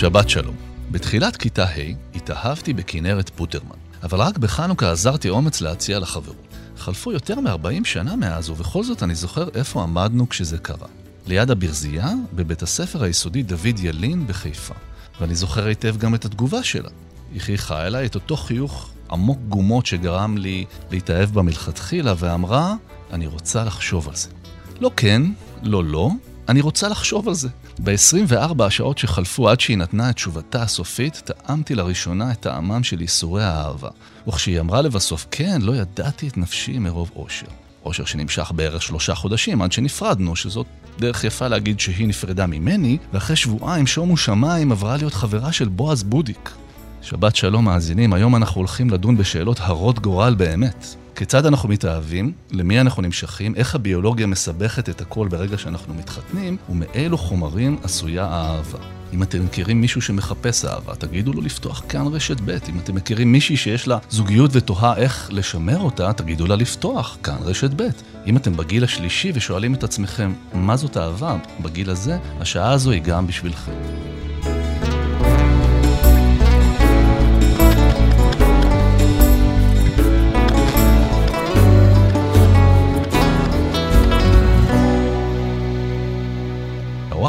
שבת שלום. בתחילת כיתה ה' התאהבתי בכנרת פוטרמן, אבל רק בחנוכה עזרתי אומץ להציע לחברות. חלפו יותר מ-40 שנה מאז, ובכל זאת אני זוכר איפה עמדנו כשזה קרה. ליד הברזייה, בבית הספר היסודי דוד ילין בחיפה. ואני זוכר היטב גם את התגובה שלה. היא חייכה אליי את אותו חיוך עמוק גומות שגרם לי להתאהב בה מלכתחילה, ואמרה, אני רוצה לחשוב על זה. לא כן, לא לא, אני רוצה לחשוב על זה. ב-24 השעות שחלפו עד שהיא נתנה את תשובתה הסופית, טעמתי לראשונה את טעמם של ייסורי האהבה. וכשהיא אמרה לבסוף כן, לא ידעתי את נפשי מרוב אושר. אושר שנמשך בערך שלושה חודשים עד שנפרדנו, שזאת דרך יפה להגיד שהיא נפרדה ממני, ואחרי שבועיים שומו שמיים עברה להיות חברה של בועז בודיק. שבת שלום מאזינים, היום אנחנו הולכים לדון בשאלות הרות גורל באמת. כיצד אנחנו מתאהבים, למי אנחנו נמשכים, איך הביולוגיה מסבכת את הכל ברגע שאנחנו מתחתנים, ומאילו חומרים עשויה האהבה. אם אתם מכירים מישהו שמחפש אהבה, תגידו לו לפתוח כאן רשת ב'. אם אתם מכירים מישהי שיש לה זוגיות ותוהה איך לשמר אותה, תגידו לה לפתוח כאן רשת ב'. אם אתם בגיל השלישי ושואלים את עצמכם, מה זאת אהבה? בגיל הזה, השעה הזו היא גם בשבילכם.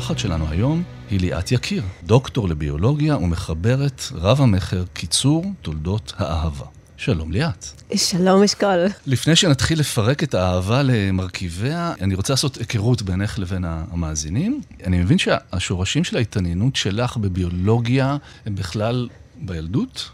האורחת שלנו היום היא ליאת יקיר, דוקטור לביולוגיה ומחברת רב המכר קיצור תולדות האהבה. שלום ליאת. שלום אשכול. לפני שנתחיל לפרק את האהבה למרכיביה, אני רוצה לעשות היכרות בינך לבין המאזינים. אני מבין שהשורשים של ההתעניינות שלך בביולוגיה הם בכלל בילדות?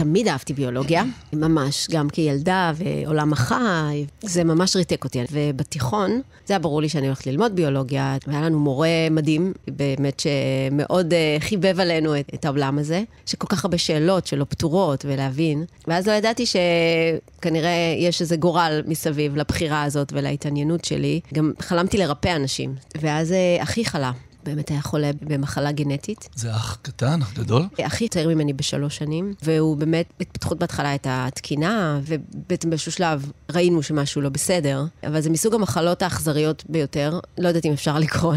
תמיד אהבתי ביולוגיה, ממש, גם כילדה ועולם החי, זה ממש ריתק אותי. ובתיכון, זה היה ברור לי שאני הולכת ללמוד ביולוגיה, והיה לנו מורה מדהים, באמת שמאוד אה, חיבב עלינו את, את העולם הזה, שכל כך הרבה שאלות שלא פתורות ולהבין. ואז לא ידעתי שכנראה יש איזה גורל מסביב לבחירה הזאת ולהתעניינות שלי. גם חלמתי לרפא אנשים, ואז אה, אחי חלה. באמת היה חולה במחלה גנטית. זה אח קטן, אח גדול? אחי צעיר ממני בשלוש שנים, והוא באמת, התפתחות בהתחלה הייתה תקינה, ובעצם באיזשהו שלב ראינו שמשהו לא בסדר, אבל זה מסוג המחלות האכזריות ביותר. לא יודעת אם אפשר לקרוא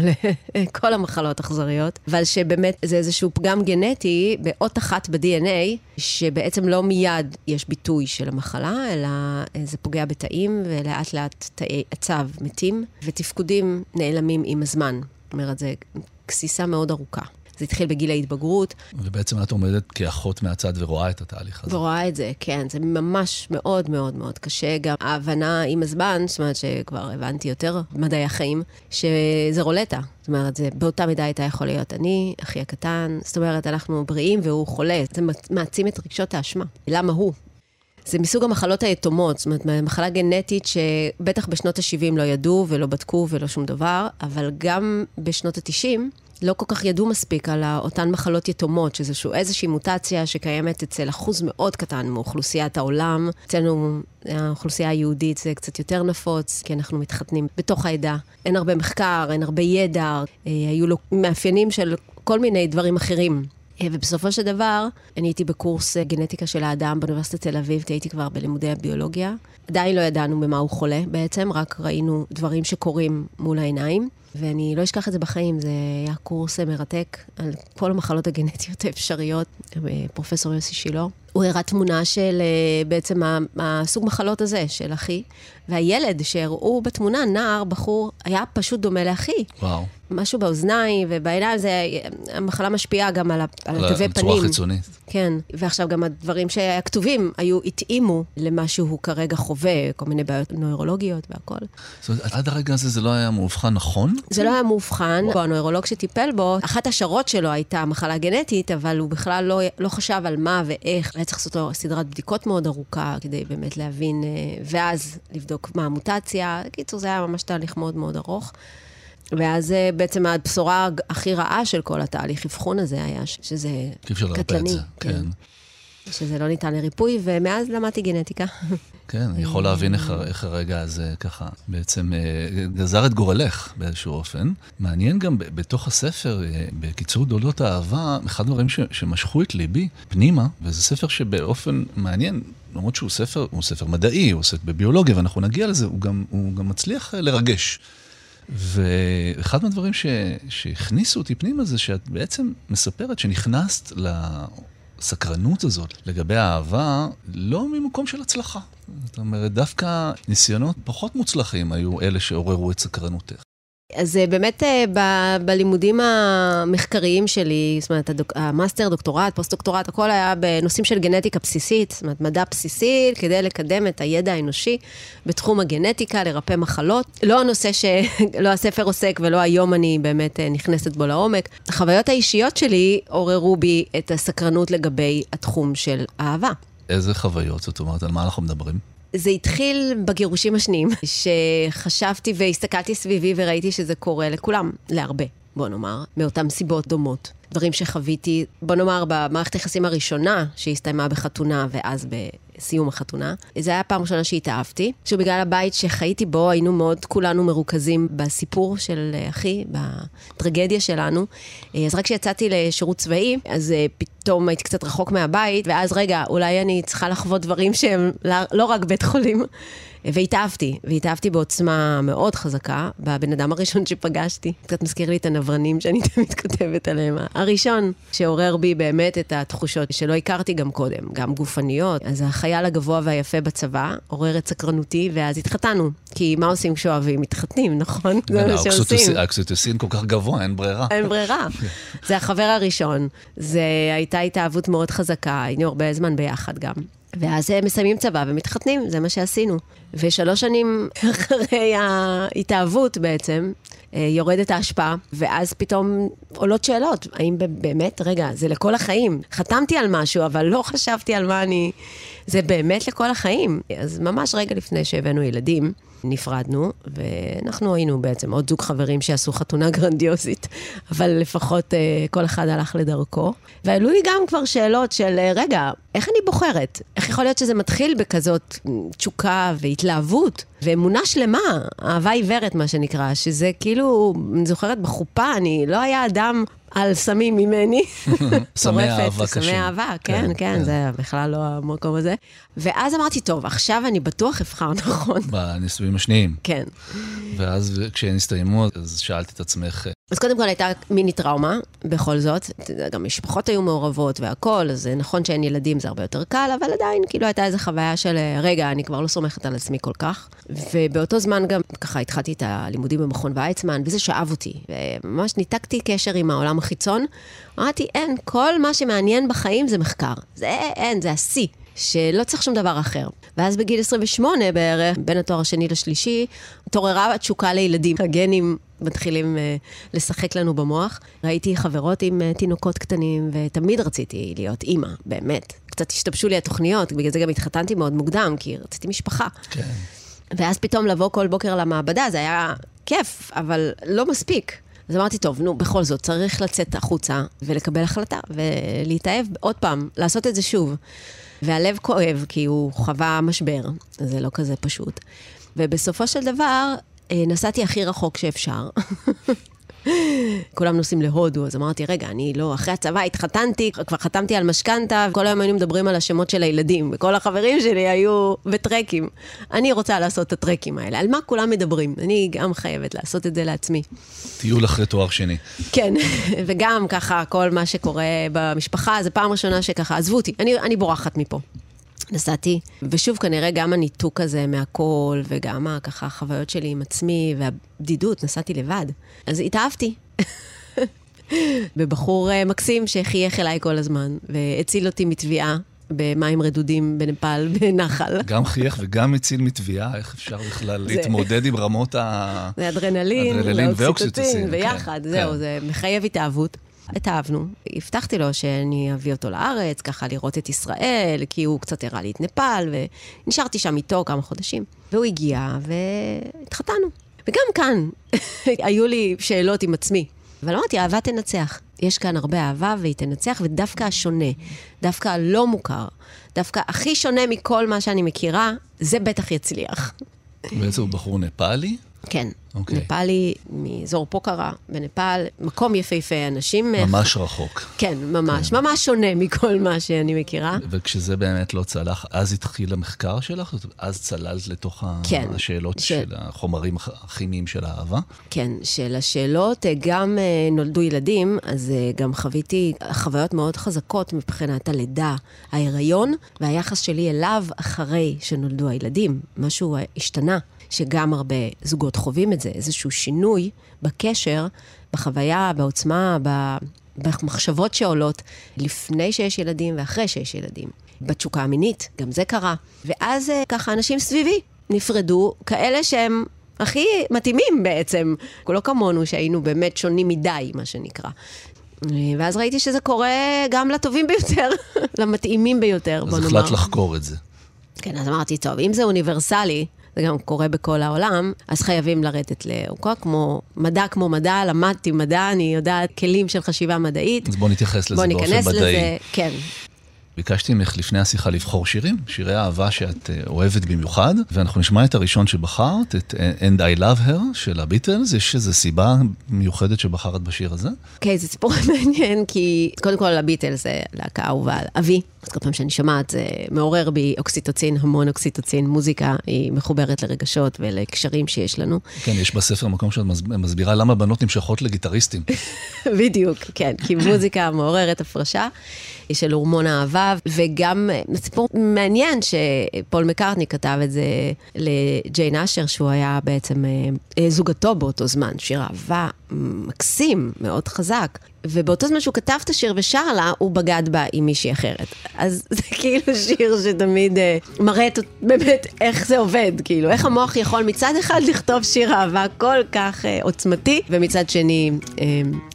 לכל המחלות אכזריות, אבל שבאמת זה איזשהו פגם גנטי באות אחת ב-DNA, שבעצם לא מיד יש ביטוי של המחלה, אלא זה פוגע בתאים, ולאט לאט תאי עצב מתים, ותפקודים נעלמים עם הזמן. אומרת, זו גסיסה מאוד ארוכה. זה התחיל בגיל ההתבגרות. ובעצם את עומדת כאחות מהצד ורואה את התהליך הזה. ורואה את זה, כן. זה ממש מאוד מאוד מאוד קשה. גם ההבנה עם הזמן, זאת אומרת שכבר הבנתי יותר במדעי החיים, שזה רולטה. זאת אומרת, זה באותה מידה הייתה יכול להיות אני, אחי הקטן. זאת אומרת, אנחנו בריאים והוא חולה. זה מעצים את רגשות האשמה. למה הוא? זה מסוג המחלות היתומות, זאת אומרת, מחלה גנטית שבטח בשנות ה-70 לא ידעו ולא בדקו ולא שום דבר, אבל גם בשנות ה-90 לא כל כך ידעו מספיק על אותן מחלות יתומות, שזה איזושהי מוטציה שקיימת אצל אחוז מאוד קטן מאוכלוסיית העולם. אצלנו, האוכלוסייה היהודית זה קצת יותר נפוץ, כי אנחנו מתחתנים בתוך העדה. אין הרבה מחקר, אין הרבה ידע, אה, היו לו מאפיינים של כל מיני דברים אחרים. אה, ובסופו של דבר, אני הייתי בקורס אה, גנטיקה של האדם באוניברסיטת תל אביב, הייתי כבר בלימודי הביולוגיה. עדיין לא ידענו במה הוא חולה בעצם, רק ראינו דברים שקורים מול העיניים. ואני לא אשכח את זה בחיים, זה היה קורס אה, מרתק על כל המחלות הגנטיות האפשריות, פרופסור יוסי שילה. הוא הראה תמונה של בעצם הסוג מחלות הזה, של אחי, והילד שהראו בתמונה, נער, בחור, היה פשוט דומה לאחי. וואו. משהו באוזניים ובעיניים, זה, המחלה משפיעה גם על, על התווי פנים. החיצונית. כן, ועכשיו גם הדברים שהיו כתובים היו, התאימו למה שהוא כרגע חווה, כל מיני בעיות נוירולוגיות והכל. זאת אומרת, עד הרגע הזה זה לא היה מאובחן נכון? זה לא היה מאובחן, הנוירולוג שטיפל בו, אחת השערות שלו הייתה מחלה גנטית, אבל הוא בכלל לא, לא חשב על מה ואיך. היה צריך לעשות לו סדרת בדיקות מאוד ארוכה, כדי באמת להבין, אה, ואז לבדוק מה המוטציה. בקיצור, זה היה ממש תהליך מאוד מאוד ארוך. ואז אה, בעצם הבשורה הכי רעה של כל התהליך אבחון הזה היה שזה אי אפשר לרפא את קטלני. זה. כן. שזה לא ניתן לריפוי, ומאז למדתי גנטיקה. כן, אני יכול להבין איך, איך הרגע הזה ככה בעצם אה, גזר את גורלך באיזשהו אופן. מעניין גם בתוך הספר, אה, בקיצור גדולות האהבה, אחד הדברים ש, שמשכו את ליבי פנימה, וזה ספר שבאופן מעניין, למרות שהוא ספר, הוא ספר מדעי, הוא עוסק בביולוגיה, ואנחנו נגיע לזה, הוא גם, הוא גם מצליח אה, לרגש. ואחד מהדברים ש, שהכניסו אותי פנימה זה שאת בעצם מספרת שנכנסת לסקרנות הזאת לגבי האהבה, לא ממקום של הצלחה. זאת אומרת, דווקא ניסיונות פחות מוצלחים היו אלה שעוררו את סקרנותך. אז אה, באמת אה, ב- בלימודים המחקריים שלי, זאת אומרת, הדוק, המאסטר, דוקטורט, פוסט-דוקטורט, הכל היה בנושאים של גנטיקה בסיסית, זאת אומרת, מדע בסיסי, כדי לקדם את הידע האנושי בתחום הגנטיקה, לרפא מחלות. לא הנושא שלא הספר עוסק ולא היום אני באמת אה, נכנסת בו לעומק. החוויות האישיות שלי עוררו בי את הסקרנות לגבי התחום של אהבה. איזה חוויות, זאת אומרת, על מה אנחנו מדברים? זה התחיל בגירושים השניים, שחשבתי והסתכלתי סביבי וראיתי שזה קורה לכולם, להרבה, בוא נאמר, מאותן סיבות דומות. דברים שחוויתי, בוא נאמר, במערכת היחסים הראשונה, שהסתיימה בחתונה ואז בסיום החתונה. זו הייתה הפעם הראשונה שהתאהבתי. שוב, בגלל הבית שחייתי בו, היינו מאוד כולנו מרוכזים בסיפור של אחי, בטרגדיה שלנו. אז רק כשיצאתי לשירות צבאי, אז אה, פתאום הייתי קצת רחוק מהבית, ואז רגע, אולי אני צריכה לחוות דברים שהם לא- לא רק בית חולים. והתאהבתי, והתאהבתי בעוצמה מאוד חזקה, בבן אדם הראשון שפגשתי. קצת מזכיר לי את הנברנים שאני תמיד כותבת עליהם. הראשון שעורר בי באמת את התחושות שלא הכרתי גם קודם, גם גופניות. אז החייל הגבוה והיפה בצבא עורר את סקרנותי, ואז התחתנו. כי מה עושים כשאוהבים? מתחתנים, נכון? זה מה שעושים. האקסיטוסין כל כך גבוה, אין ברירה. אין ברירה. זה החבר הראשון. זה הייתה התאהבות מאוד חזקה, היינו הרבה זמן ביחד גם. ואז הם מסיימים צבא ומתחתנים, זה מה שעשינו. ושלוש שנים אחרי ההתאהבות בעצם, יורדת ההשפעה, ואז פתאום עולות שאלות. האם באמת, רגע, זה לכל החיים. חתמתי על משהו, אבל לא חשבתי על מה אני... זה באמת לכל החיים. אז ממש רגע לפני שהבאנו ילדים, נפרדנו, ואנחנו היינו בעצם עוד זוג חברים שעשו חתונה גרנדיוזית, אבל לפחות uh, כל אחד הלך לדרכו. ועלו לי גם כבר שאלות של, uh, רגע, איך אני בוחרת? איך יכול להיות שזה מתחיל בכזאת תשוקה והתלהבות ואמונה שלמה, אהבה עיוורת, מה שנקרא, שזה כאילו, אני זוכרת בחופה, אני, לא היה אדם על סמים ממני. סמי אהבה קשים. סמי אהבה, כן, כן, כן, כן. זה בכלל לא המקום הזה. ואז אמרתי, טוב, עכשיו אני בטוח אבחר נכון. בנישואים השניים. כן. ואז כשהם הסתיימו, אז שאלת את עצמך, אז קודם כל הייתה מיני טראומה, בכל זאת. גם משפחות היו מעורבות והכול, אז נכון שאין ילדים, זה הרבה יותר קל, אבל עדיין כאילו הייתה איזו חוויה של, רגע, אני כבר לא סומכת על עצמי כל כך. ובאותו זמן גם ככה התחלתי את הלימודים במכון ויצמן, וזה שאב אותי. וממש ניתקתי קשר עם העולם החיצון. אמרתי, אין, כל מה שמעניין בחיים זה מחקר. זה אין, זה השיא. שלא צריך שום דבר אחר. ואז בגיל 28 בערך, בין התואר השני לשלישי, התעוררה התשוקה לילדים. הגנים מתחילים uh, לשחק לנו במוח. ראיתי חברות עם uh, תינוקות קטנים, ותמיד רציתי להיות אימא, באמת. קצת השתבשו לי התוכניות, בגלל זה גם התחתנתי מאוד מוקדם, כי רציתי משפחה. כן. ואז פתאום לבוא כל בוקר למעבדה, זה היה כיף, אבל לא מספיק. אז אמרתי, טוב, נו, בכל זאת, צריך לצאת החוצה ולקבל החלטה, ולהתאהב עוד פעם, לעשות את זה שוב. והלב כואב, כי הוא חווה משבר, זה לא כזה פשוט. ובסופו של דבר, אה, נסעתי הכי רחוק שאפשר. כולם נוסעים להודו, אז אמרתי, רגע, אני לא, אחרי הצבא התחתנתי, כבר חתמתי על משכנתה, כל היום היינו מדברים על השמות של הילדים, וכל החברים שלי היו בטרקים. אני רוצה לעשות את הטרקים האלה. על מה כולם מדברים? אני גם חייבת לעשות את זה לעצמי. טיול אחרי תואר שני. כן, וגם ככה, כל מה שקורה במשפחה, זו פעם ראשונה שככה, עזבו אותי, אני, אני בורחת מפה. נסעתי, ושוב, כנראה גם הניתוק הזה מהכל, וגם ככה החוויות שלי עם עצמי, והבדידות, נסעתי לבד. אז התאהבתי. בבחור אה, מקסים שחייך אליי כל הזמן, והציל אותי מטביעה במים רדודים בנפאל, בנחל. גם חייך וגם הציל מתביעה, איך אפשר בכלל להתמודד עם רמות ה... זה אדרנלין, אדרנלין ואוקסיטוצין, ביחד, כן, זהו, כן. זה מחייב התאהבות. התאהבנו, הבטחתי לו שאני אביא אותו לארץ, ככה לראות את ישראל, כי הוא קצת הראה לי את נפאל, ונשארתי שם איתו כמה חודשים. והוא הגיע, והתחתנו. וגם כאן היו לי שאלות עם עצמי. אבל אמרתי, אהבה תנצח. יש כאן הרבה אהבה והיא תנצח, ודווקא השונה, דווקא הלא מוכר, דווקא הכי שונה מכל מה שאני מכירה, זה בטח יצליח. ואיזה הוא בחור נפאלי? כן. אוקיי. נפאלי, מאזור פוקרה בנפאל, מקום יפהפה, אנשים... אה, ממש רחוק. כן, ממש, ממש שונה מכל מה שאני מכירה. וכשזה באמת לא צלח, אז התחיל המחקר שלך? אז צללת לתוך כן. השאלות ש- של החומרים הכ- הכימיים של האהבה? כן, של השאלות, אה, גם אה, נולדו ילדים, אז גם חוויתי חוויות מאוד חזקות מבחינת הלידה, ההיריון, והיחס שלי אליו אחרי שנולדו הילדים. משהו השתנה, שגם הרבה זוגות חווים את זה, איזשהו שינוי בקשר, בחוויה, בעוצמה, ב... במחשבות שעולות לפני שיש ילדים ואחרי שיש ילדים. בתשוקה המינית, גם זה קרה. ואז אה, ככה אנשים סביבי נפרדו, כאלה שהם הכי מתאימים בעצם, לא כמונו שהיינו באמת שונים מדי, מה שנקרא. אה, ואז ראיתי שזה קורה גם לטובים ביותר, למתאימים ביותר, בוא אז נאמר. החלטת לחקור את זה. כן, אז אמרתי, טוב, אם זה אוניברסלי, זה גם קורה בכל העולם, אז חייבים לרדת לעומקו, כמו מדע כמו מדע, למדתי מדע, אני יודעת כלים של חשיבה מדעית. אז בוא נתייחס לזה בוא באופן מדעי. לזה, כן. ביקשתי ממך לפני השיחה לבחור שירים, שירי אהבה שאת אה, אוהבת במיוחד, ואנחנו נשמע את הראשון שבחרת, את אה, And I Love Her של הביטלס. יש איזו סיבה מיוחדת שבחרת בשיר הזה? אוקיי, זה סיפור מעניין, כי קודם כל הביטלס זה להקה אהובה על אבי. אז כל פעם שאני שומעת, זה מעורר בי אוקסיטוצין, המון אוקסיטוצין. מוזיקה היא מחוברת לרגשות ולקשרים שיש לנו. כן, יש בספר מקום שאת מס- מסבירה למה בנות נמשכות לגיטריסטים. בדיוק, כן, כי מוזיקה מעוררת הפרשה של הורמון האהבה, וגם אה, סיפור מעניין שפול מקארטני כתב את זה לג'יין אשר, שהוא היה בעצם אה, אה, זוגתו באותו זמן, שיר אהבה מקסים, מאוד חזק. ובאותו זמן שהוא כתב את השיר ושר לה, הוא בגד בה עם מישהי אחרת. אז זה כאילו שיר שתמיד אה, מראה את, באמת איך זה עובד, כאילו, איך המוח יכול מצד אחד לכתוב שיר אהבה כל כך אה, עוצמתי, ומצד שני, אה,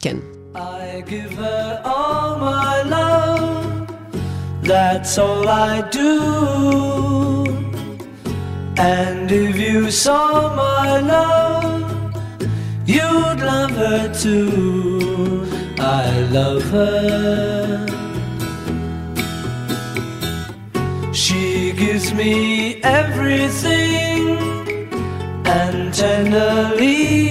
כן, I give her all my love, that's all I do. And if you saw my love, you'd love her too. I love her. She gives me everything and tenderly.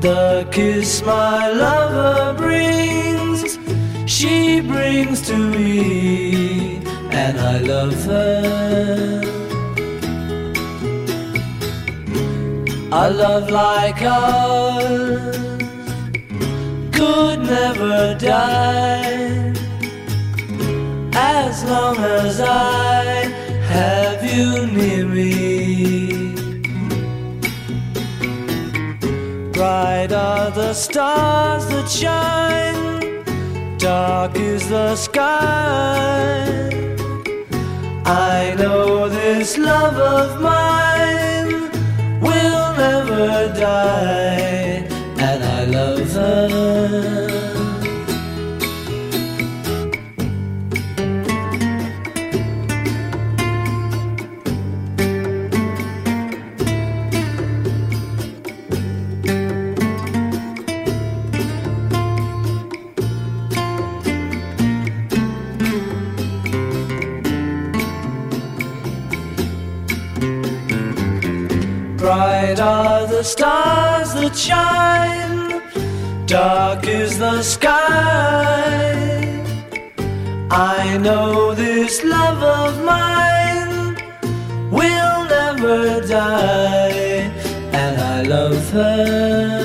The kiss my lover brings, she brings to me, and I love her. A love like ours could never die as long as I have you near me. Bright are the stars that shine, dark is the sky. I know this love of mine never die, and I love her. Bright are the stars that shine, dark is the sky. I know this love of mine will never die, and I love her.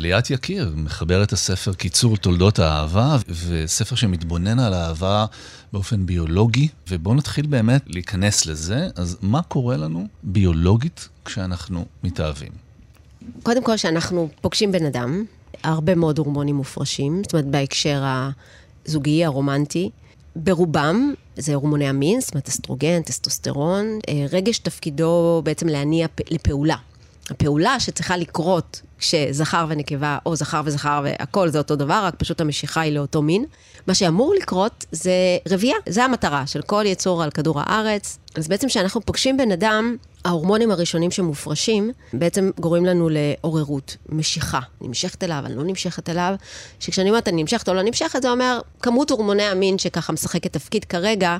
ליאת יקיר, מחברת הספר קיצור תולדות האהבה, וספר שמתבונן על האהבה באופן ביולוגי, ובואו נתחיל באמת להיכנס לזה. אז מה קורה לנו ביולוגית כשאנחנו מתאהבים? קודם כל, כשאנחנו פוגשים בן אדם, הרבה מאוד הורמונים מופרשים, זאת אומרת, בהקשר הזוגי, הרומנטי. ברובם זה הורמוני המין, זאת אומרת, אסטרוגן, טסטוסטרון. אה, רגש תפקידו בעצם להניע לפעולה. הפעולה שצריכה לקרות כשזכר ונקבה, או זכר וזכר והכל זה אותו דבר, רק פשוט המשיכה היא לאותו מין. מה שאמור לקרות זה רבייה, זה המטרה של כל יצור על כדור הארץ. אז בעצם כשאנחנו פוגשים בן אדם, ההורמונים הראשונים שמופרשים בעצם גורמים לנו לעוררות, משיכה. נמשכת אליו, אני לא נמשכת אליו. שכשאני אומרת אני נמשכת או לא נמשכת, זה אומר כמות הורמוני המין שככה משחקת תפקיד כרגע,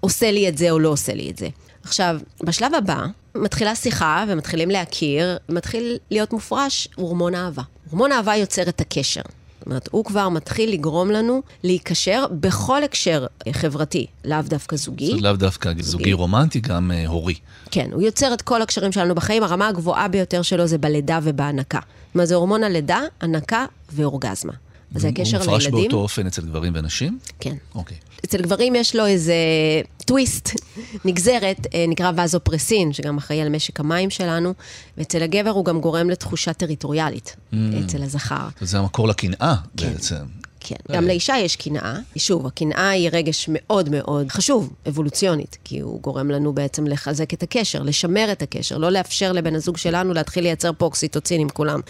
עושה לי את זה או לא עושה לי את זה. עכשיו, בשלב הבא, מתחילה שיחה ומתחילים להכיר, מתחיל להיות מופרש הורמון אהבה. הורמון אהבה יוצר את הקשר. זאת אומרת, הוא כבר מתחיל לגרום לנו להיקשר בכל הקשר חברתי, לאו דווקא זוגי. זאת לאו דווקא זוגי רומנטי, גם uh, הורי. כן, הוא יוצר את כל הקשרים שלנו בחיים, הרמה הגבוהה ביותר שלו זה בלידה ובהנקה. זאת אומרת, זה הורמון הלידה, הנקה ואורגזמה. זה הקשר הוא מופרש לילדים. באותו אופן אצל גברים ונשים? כן. אוקיי. אצל גברים יש לו איזה טוויסט, נגזרת, אה, נקרא וזופרסין, שגם אחראי על משק המים שלנו, ואצל הגבר הוא גם גורם לתחושה טריטוריאלית, Mm. אצל הזכר. זה המקור לקנאה בעצם. כן, גם לאישה יש קנאה. שוב, הקנאה היא רגש מאוד מאוד חשוב, אבולוציונית, כי הוא גורם לנו בעצם לחזק את הקשר, לשמר את הקשר, לא לאפשר לבן הזוג שלנו להתחיל לייצר פה אוקסיטוצין עם כולם.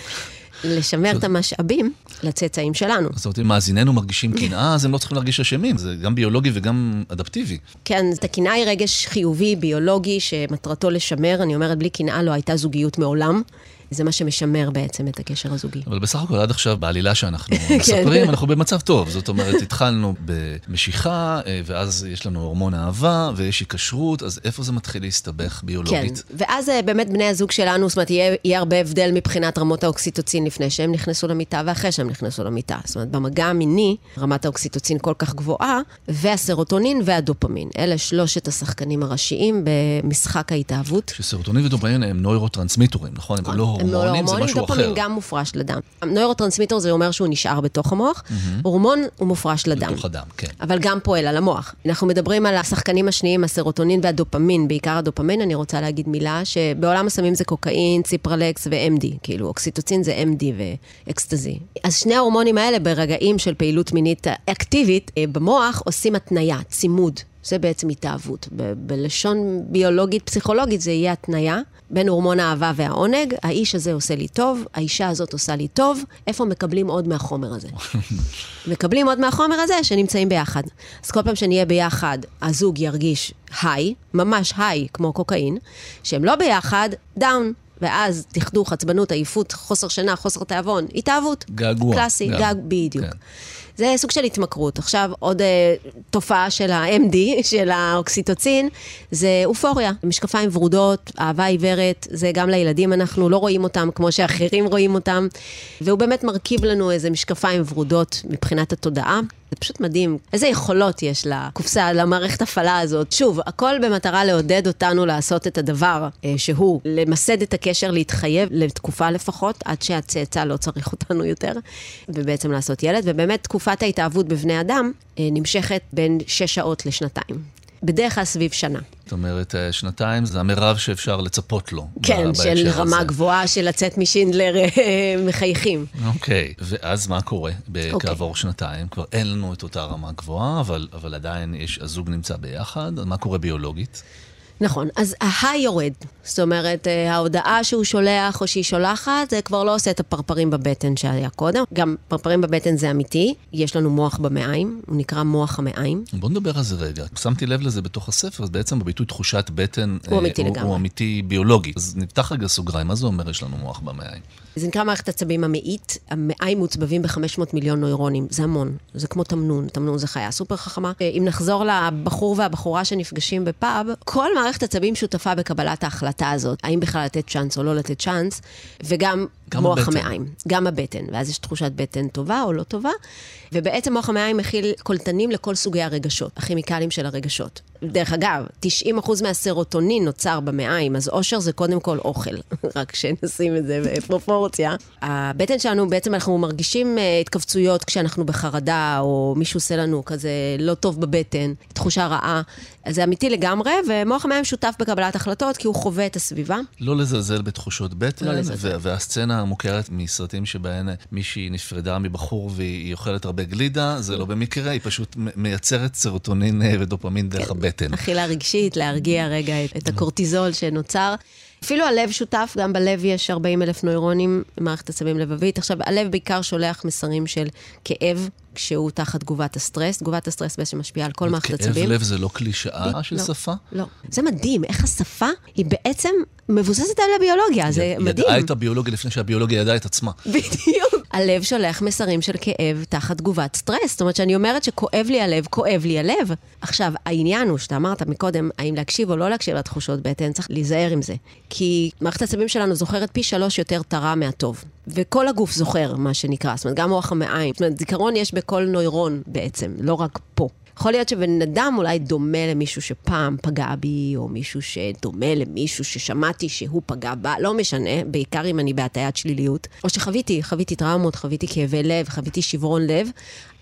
לשמר את המשאבים לצאצאים שלנו. זאת אומרת, אם מאזיננו מרגישים קנאה, אז הם לא צריכים להרגיש אשמים. זה גם ביולוגי וגם אדפטיבי. כן, אז הקנאה היא רגש חיובי, ביולוגי, שמטרתו לשמר. אני אומרת, בלי קנאה לא הייתה זוגיות מעולם. זה מה שמשמר בעצם את הקשר הזוגי. אבל בסך הכל עד עכשיו, בעלילה שאנחנו מספרים, אנחנו במצב טוב. זאת אומרת, התחלנו במשיכה, אה, ואז יש לנו הורמון אהבה, ויש היקשרות, אז איפה זה מתחיל להסתבך כן, ביולוגית? ואז אה, באמת בני הזוג שלנו, זאת אומרת, יהיה, יהיה הרבה הבדל מבחינת רמות האוקסיטוצין לפני שהם נכנסו למיטה ואחרי שהם נכנסו למיטה. זאת אומרת, במגע המיני, רמת האוקסיטוצין כל כך גבוהה, והסרוטונין והדופמין. אלה שלושת השחקנים הראשיים במשחק ההתאהבות. שסרוטונין ודופמין הם נוירוטרנסמיטורים, נכון? הם לא הורמונים, זה הורמונים, משהו דופמין אחר. גם מופרש לדם. נוירוטרנסמיטר זה אומר שהוא נשאר בתוך המוח, הורמון הוא מופרש לדם. בתוך הדם, כן. אבל גם פועל על המוח. אנחנו מדברים על השחקנים השניים, הסרוטונין והדופמין, בעיקר הדופמין, אני רוצה להגיד מילה, שבעולם הסמים זה קוקאין, ציפרלקס ו-MD, כאילו אוקסיטוצין זה MD ואקסטזי. אז שני ההורמונים האלה ברגעים של פעילות מינית אקטיבית, אה, במוח עושים התניה, צימוד. זה בעצם התאהבות. ב- בלשון ביולוגית, פסיכולוגית, זה יהיה התניה בין הורמון האהבה והעונג. האיש הזה עושה לי טוב, האישה הזאת עושה לי טוב. איפה מקבלים עוד מהחומר הזה? מקבלים עוד מהחומר הזה שנמצאים ביחד. אז כל פעם שנהיה ביחד, הזוג ירגיש היי, ממש היי, כמו קוקאין, שהם לא ביחד, down. ואז דכדוך, עצבנות, עייפות, חוסר שינה, חוסר תיאבון, התאהבות. געגוע. קלאסי, גם. גג, בדיוק. כן. זה סוג של התמכרות. עכשיו, עוד אה, תופעה של ה-MD, של האוקסיטוצין, זה אופוריה. משקפיים ורודות, אהבה עיוורת, זה גם לילדים, אנחנו לא רואים אותם כמו שאחרים רואים אותם. והוא באמת מרכיב לנו איזה משקפיים ורודות מבחינת התודעה. זה פשוט מדהים. איזה יכולות יש לקופסה, למערכת הפעלה הזאת. שוב, הכל במטרה לעודד אותנו לעשות את הדבר אה, שהוא למסד את הקשר, להתחייב לתקופה לפחות, עד שהצאצא לא צריך אותנו יותר, ובעצם לעשות ילד. ובאמת, תקופת ההתאהבות בבני אדם אה, נמשכת בין שש שעות לשנתיים. בדרך כלל סביב שנה. זאת אומרת, אה, שנתיים זה המרב שאפשר לצפות לו. כן, של רמה הזה. גבוהה של לצאת משינדלר אה, מחייכים. אוקיי, ואז מה קורה אוקיי. כעבור שנתיים? כבר אין לנו את אותה רמה גבוהה, אבל, אבל עדיין יש, הזוג נמצא ביחד, מה קורה ביולוגית? נכון, אז ההיי יורד. זאת אומרת, אה, ההודעה שהוא שולח או שהיא שולחת, זה כבר לא עושה את הפרפרים בבטן שהיה קודם. גם פרפרים בבטן זה אמיתי, יש לנו מוח במעיים, הוא נקרא מוח המעיים. בוא נדבר על זה רגע. שמתי לב לזה בתוך הספר, אז בעצם הביטוי תחושת בטן... הוא אה, אמיתי הוא, לגמרי. הוא אמיתי ביולוגי. אז נפתח רגע סוגריים, מה זה אומר יש לנו מוח במעיים? זה נקרא מערכת עצבים המעית. המעיים מוצבבים ב-500 מיליון נוירונים, זה המון. זה כמו תמנון, תמנון זה חיה סופר חכמה. אה, אם נחזור לבחור והבחורה שנפגשים בפאב, כל מערכת עצבים שותפה בקבלת ההחלטה הזאת, האם בכלל לתת צ'אנס או לא לתת צ'אנס, וגם גם מוח הבטן. המעיים, גם הבטן, ואז יש תחושת בטן טובה או לא טובה, ובעצם מוח המעיים מכיל קולטנים לכל סוגי הרגשות, הכימיקלים של הרגשות. דרך אגב, 90% מהסרוטונין נוצר במעיים, אז אושר זה קודם כל אוכל, רק שנשים את זה בפרופורציה. הבטן שלנו, בעצם אנחנו מרגישים אה, התכווצויות כשאנחנו בחרדה, או מישהו עושה לנו כזה לא טוב בבטן, תחושה רעה. אז זה אמיתי לגמרי, ומוח המעיים שותף בקבלת החלטות, כי הוא חווה את הסביבה. לא לזלזל בתחושות בטן, לא לזלזל. ו- והסצנה המוכרת מסרטים שבהן מישהי נפרדה מבחור והיא אוכלת הרבה גלידה, זה לא במקרה, היא פשוט מייצרת סרוטונין אה, ודופמין דרך הבטן. אכילה רגשית, להרגיע רגע את, את הקורטיזול שנוצר. אפילו הלב שותף, גם בלב יש 40 אלף נוירונים במערכת עצבים לבבית. עכשיו, הלב בעיקר שולח מסרים של כאב כשהוא תחת תגובת הסטרס. תגובת הסטרס בעצם משפיעה על כל מערכת כאב עצבים. לב זה לא קלישאה של לא, שפה? לא. זה מדהים, איך השפה היא בעצם מבוססת על הביולוגיה, זה מדהים. ידעה את הביולוגיה לפני שהביולוגיה ידעה את עצמה. בדיוק. הלב שולח מסרים של כאב תחת תגובת סטרס. זאת אומרת, שאני אומרת שכואב לי הלב, כואב לי הלב. עכשיו, העניין הוא, שאתה אמרת מקודם, האם להקשיב או לא להקשיב לתחושות בטן, צריך להיזהר עם זה. כי מערכת העצבים שלנו זוכרת פי שלוש יותר את הרע מהטוב. וכל הגוף זוכר, מה שנקרא. זאת אומרת, גם מוח המעיים. זאת אומרת, זיכרון יש בכל נוירון בעצם, לא רק פה. יכול להיות שבן אדם אולי דומה למישהו שפעם פגע בי, או מישהו שדומה למישהו ששמעתי שהוא פגע בה, לא משנה, בעיקר אם אני בהטיית שליליות. או שחוויתי, חוויתי טראומות, חוויתי כאבי לב, חוויתי שברון לב.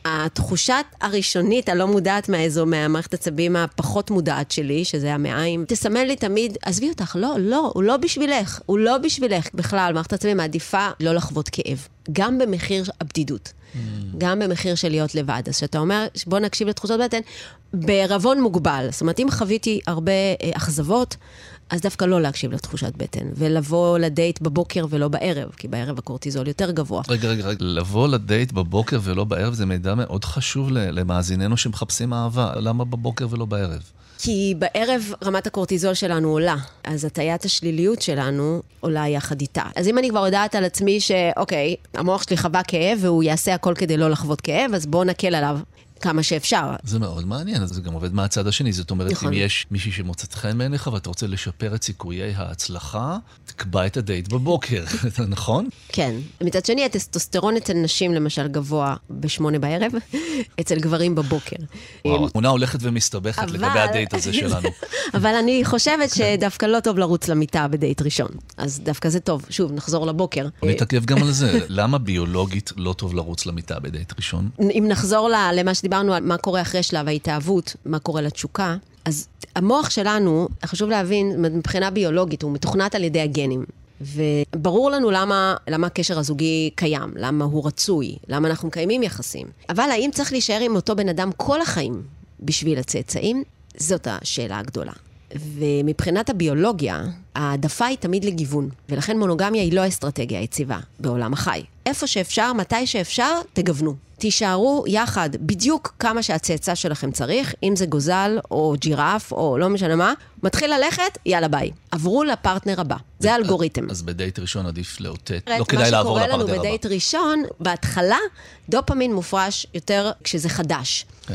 התחושת הראשונית, הלא מודעת מהאזור, מהמערכת עצבים הפחות מודעת שלי, שזה המעיים, תסמן לי תמיד, עזבי אותך, לא, לא, הוא לא בשבילך, הוא לא בשבילך. בכלל, מערכת עצבים מעדיפה לא לחוות כאב, גם במחיר הבדידות. גם במחיר של להיות לבד. אז כשאתה אומר, בוא נקשיב לתחושות בטן, בערבון מוגבל. זאת אומרת, אם חוויתי הרבה אה, אכזבות, אז דווקא לא להקשיב לתחושת בטן, ולבוא לדייט בבוקר ולא בערב, כי בערב הקורטיזול יותר גבוה. רגע, רגע, רגע, לבוא לדייט בבוקר ולא בערב זה מידע מאוד חשוב למאזיננו שמחפשים אהבה. למה בבוקר ולא בערב? כי בערב רמת הקורטיזול שלנו עולה, אז הטיית השליליות שלנו עולה יחד איתה. אז אם אני כבר יודעת על עצמי שאוקיי, המוח שלי חווה כאב והוא יעשה הכל כדי לא לחוות כאב, אז בואו נקל עליו כמה שאפשר. זה מאוד מעניין, זה גם עובד מהצד השני. זאת אומרת, נכון. אם יש מישהי שמוצאת חן בעיניך ואתה רוצה לשפר את סיכויי ההצלחה, תקבע את הדייט בבוקר, נכון? כן. מצד שני, הטסטוסטרון אצל נשים למשל גבוה בשמונה בערב, אצל גברים בבוקר. וואו, התמונה הולכת ומסתבכת אבל- לגבי הדייט הזה שלנו. אבל אני חושבת שדווקא לא טוב לרוץ למיטה בדייט ראשון. אז דווקא זה טוב. שוב, נחזור לבוקר. אני אתעכב גם על זה. למה ביולוגית לא טוב לרוץ למיטה בדייט ראשון? אם נחזור למה שדיברנו על מה קורה אחרי שלב ההתאהבות, מה קורה לתשוקה, אז המוח שלנו, חשוב להבין, מבחינה ביולוגית, הוא מתוכנת על ידי הגנים. וברור לנו למה, למה הקשר הזוגי קיים, למה הוא רצוי, למה אנחנו מקיימים יחסים. אבל האם צריך להישאר עם אותו בן אדם כל החיים בשביל הצאצאים? זאת השאלה הגדולה. ומבחינת הביולוגיה, העדפה היא תמיד לגיוון, ולכן מונוגמיה היא לא אסטרטגיה יציבה בעולם החי. איפה שאפשר, מתי שאפשר, תגוונו. תישארו יחד בדיוק כמה שהצאצא שלכם צריך, אם זה גוזל או ג'ירף או לא משנה מה, מתחיל ללכת, יאללה ביי. עברו לפרטנר הבא. זה האלגוריתם. אז בדייט ראשון עדיף לאותת. לא כדאי לעבור מה שקורה לפרטנר לנו הבא. בדייט ראשון, בהתחלה, דופמין מופרש יותר כשזה חדש. כן.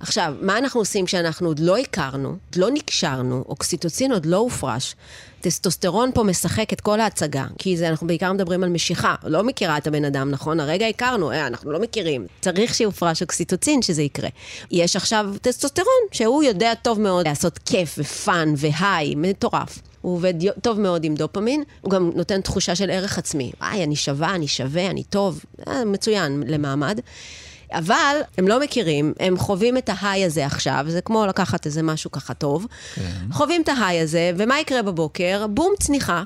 עכשיו, מה אנחנו עושים כשאנחנו עוד לא הכרנו, עוד לא נקשרנו, אוקסיטוצין עוד לא הופרש? טסטוסטרון פה משחק את כל ההצגה, כי זה, אנחנו בעיקר מדברים על משיכה. לא מכירה את הבן אדם, נכון? הרגע הכרנו, אה, אנחנו לא מכירים. צריך שיופרש אוקסיטוצין שזה יקרה. יש עכשיו טסטוסטרון, שהוא יודע טוב מאוד לעשות כיף ו fun ו high, מטורף. הוא עובד טוב מאוד עם דופמין, הוא גם נותן תחושה של ערך עצמי. וואי, אני שווה, אני שווה, אני טוב. אה, מצוין למעמד. אבל הם לא מכירים, הם חווים את ה high הזה עכשיו, זה כמו לקחת איזה משהו ככה טוב. כן. חווים את ההיי הזה, ומה יקרה בבוקר? בום, צניחה.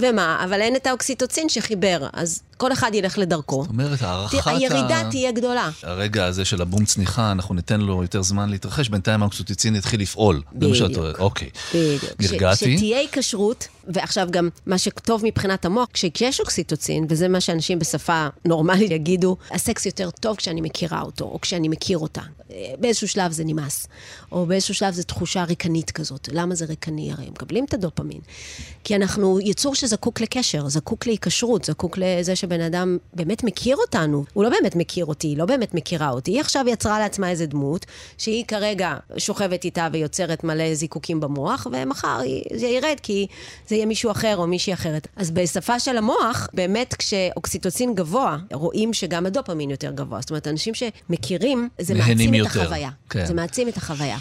ומה? אבל אין את האוקסיטוצין שחיבר, אז כל אחד ילך לדרכו. זאת אומרת, הערכת ה... הירידה תהיה גדולה. הרגע הזה של הבום צניחה, אנחנו ניתן לו יותר זמן להתרחש, בינתיים האוקסיטוצין יתחיל לפעול. זה מה בדיוק. אוקיי. בדיוק. נרגעתי. שתהיה היקשרות, ועכשיו גם מה שטוב מבחינת המוח, כשיש אוקסיטוצין, וזה מה שאנשים בשפה נורמלית יגידו, הסקס יותר טוב כשאני מכירה אותו, או כשאני מכיר אותה. באיזשהו שלב זה נמאס, או באיזשהו שלב זו תחושה ריקנית כזאת. למה זה ריקני? הרי הם מקבלים את הדופמין. כי אנחנו יצור שזקוק לקשר, זקוק להיקשרות, זקוק לזה שבן אדם באמת מכיר אותנו. הוא לא באמת מכיר אותי, היא לא באמת מכירה אותי. היא עכשיו יצרה לעצמה איזה דמות, שהיא כרגע שוכבת איתה ויוצרת מלא זיקוקים במוח, ומחר זה ירד כי זה יהיה מישהו אחר או מישהי אחרת. אז בשפה של המוח, באמת כשאוקסיטוצין גבוה, רואים שגם הדופמין יותר גבוה. זאת אומרת, אנשים שמכירים, זה מעצים את יותר. החוויה. כן. זה מעצים את החוויה.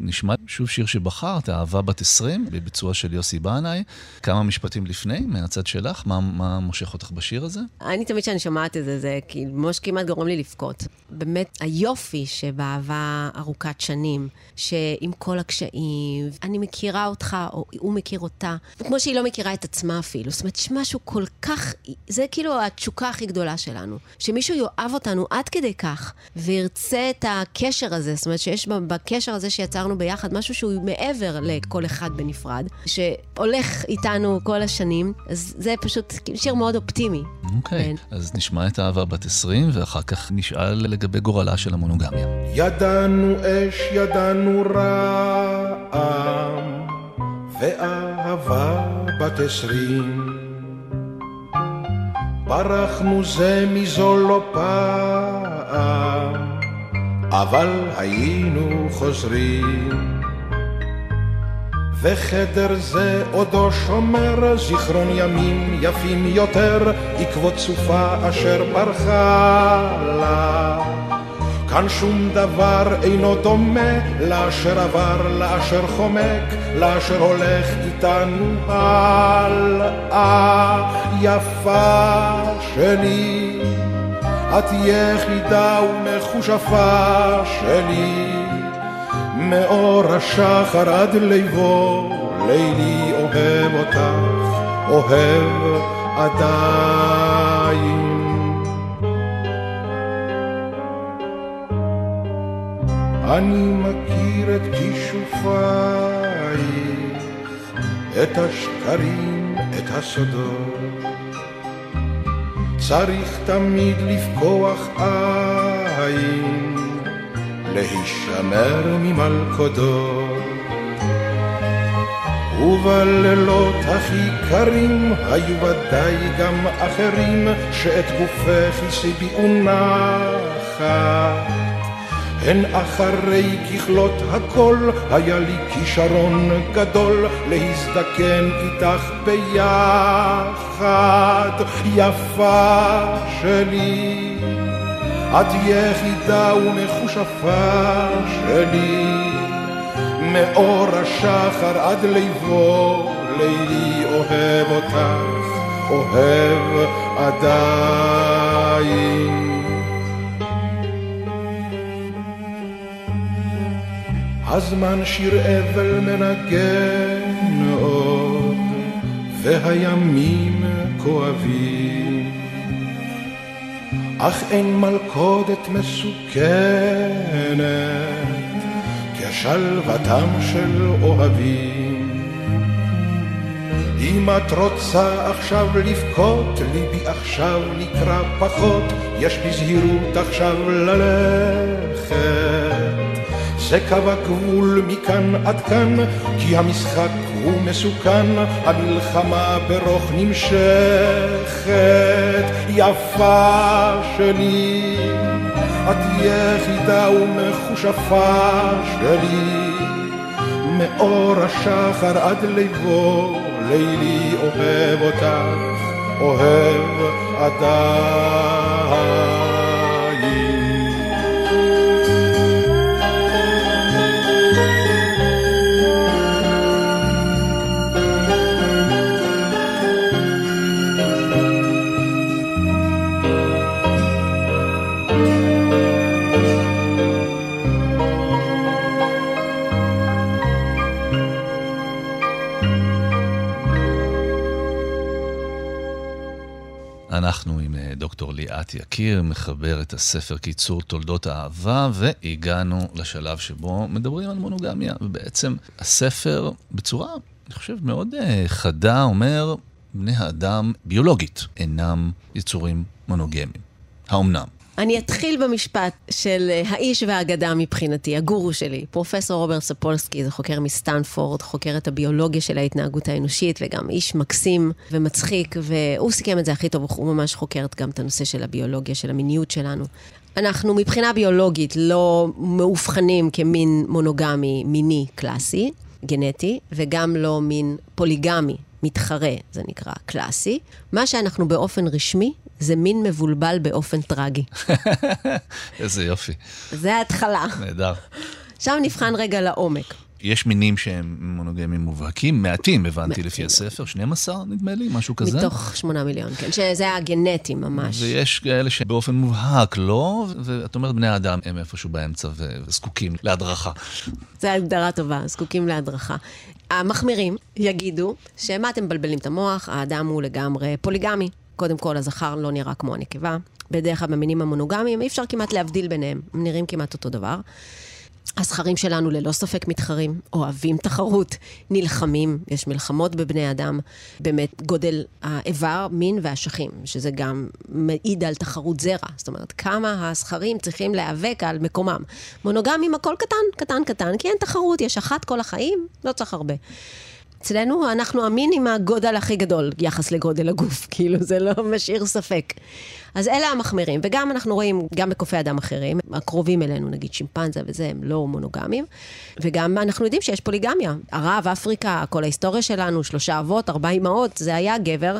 נשמע שוב שיר שבחרת, אהבה בת 20, בביצוע של יוסי בנאי. כמה משפטים לפני, מהצד שלך, מה, מה מושך אותך בשיר הזה? אני תמיד כשאני שומעת את זה, זה כאילו ממש כמעט גורם לי לבכות. באמת, היופי שבאהבה ארוכת שנים, שעם כל הקשיים, אני מכירה אותך, או הוא מכיר אותה, כמו שהיא לא מכירה את עצמה אפילו. זאת אומרת, משהו כל כך, זה כאילו התשוקה הכי גדולה שלנו. שמישהו יאהב אותנו עד כדי כך, וירצה את הקשר הזה, זאת אומרת שיש בקשר הזה שיצרנו ביחד משהו שהוא מעבר לכל אחד בנפרד, שהולך איתנו כל השנים, אז זה פשוט שיר מאוד אופטימי. אוקיי, כן. אז נשמע את אהבה בת 20, ואחר כך נשאל לגבי גורלה של המונוגמיה. ידענו אש, ידענו רעם, ואהבה בת עשרים. ברחנו זה מזו לא פעם, אבל היינו חוזרים. וחדר זה עודו שומר זיכרון ימים יפים יותר, עקבות סופה אשר ברחה לה. כאן שום דבר אינו דומה לאשר עבר, לאשר חומק, לאשר הולך איתנו הלאה. יפה שלי, את יחידה ומכושפה שלי. מאור השחר עד ליבו, לילי אוהב אותך, אוהב עדיין. אני מכיר את כישופייך, את השקרים, את הסודות. צריך תמיד לפקוח עין, להישמר ממלכודות. ובלילות הכי קרים היו ודאי גם אחרים שאת גופך הסיביאו נחת. הן אחרי ככלות הכל היה לי כישרון גדול להזדקן איתך ביחד יפה שלי את יחידה ומכושפה שלי מאור השחר עד ליבו לילי אוהב אותך אוהב עדיין הזמן שיר אבל מנגן עוד, והימים כואבים. אך אין מלכודת מסוכנת כשלוותם של אוהבים. אם את רוצה עכשיו לבכות, ליבי עכשיו נקרא פחות, יש בזהירות עכשיו ללכת. זה קו הגבול מכאן עד כאן, כי המשחק הוא מסוכן, המלחמה ברוך נמשכת. יפה שלי, את יחידה ומכושפה שלי, מאור השחר עד ליבו, לילי אוהב אותך, אוהב עדיין. אנחנו עם אה, דוקטור ליאת יקיר, מחבר את הספר קיצור תולדות האהבה, והגענו לשלב שבו מדברים על מונוגמיה. ובעצם הספר, בצורה, אני חושב, מאוד אה, חדה, אומר, בני האדם ביולוגית אינם יצורים מונוגמיים. האומנם? אני אתחיל במשפט של אה, האיש והאגדה מבחינתי, הגורו שלי, פרופסור רוברט ספולסקי, זה חוקר מסטנפורד, חוקר את הביולוגיה של ההתנהגות האנושית, וגם איש מקסים ומצחיק, והוא סיכם את זה הכי טוב, הוא ממש חוקר גם את הנושא של הביולוגיה, של המיניות שלנו. אנחנו מבחינה ביולוגית לא מאובחנים כמין מונוגמי מיני קלאסי, גנטי, וגם לא מין פוליגמי, מתחרה, זה נקרא קלאסי. מה שאנחנו באופן רשמי, זה מין מבולבל באופן טרגי. איזה יופי. זה ההתחלה. נהדר. עכשיו נבחן רגע לעומק. יש מינים שהם מונוגמים מובהקים, מעטים הבנתי. לפי הספר, 12 נדמה לי, משהו כזה. מתוך שמונה מיליון, כן, שזה היה גנטי ממש. ויש כאלה שבאופן מובהק לא, ואת אומרת בני האדם הם איפשהו באמצע וזקוקים להדרכה. זו הגדרה טובה, זקוקים להדרכה. המחמירים יגידו שמה אתם מבלבלים את המוח, האדם הוא לגמרי פוליגמי. קודם כל, הזכר לא נראה כמו הנקבה. בדרך כלל במינים המונוגמיים אי אפשר כמעט להבדיל ביניהם, הם נראים כמעט אותו דבר. הזכרים שלנו ללא ספק מתחרים, אוהבים תחרות, נלחמים, יש מלחמות בבני אדם, באמת גודל האיבר, מין והאשכים, שזה גם מעיד על תחרות זרע, זאת אומרת, כמה הזכרים צריכים להיאבק על מקומם. מונוגמים הכל קטן, קטן, קטן, כי אין תחרות, יש אחת כל החיים, לא צריך הרבה. אצלנו אנחנו המין עם הגודל הכי גדול יחס לגודל הגוף, כאילו זה לא משאיר ספק. אז אלה המחמירים, וגם אנחנו רואים, גם בקופי אדם אחרים, הקרובים אלינו, נגיד שימפנזה וזה, הם לא מונוגמים, וגם אנחנו יודעים שיש פוליגמיה. ערב, אפריקה, כל ההיסטוריה שלנו, שלושה אבות, ארבע אמהות, זה היה גבר,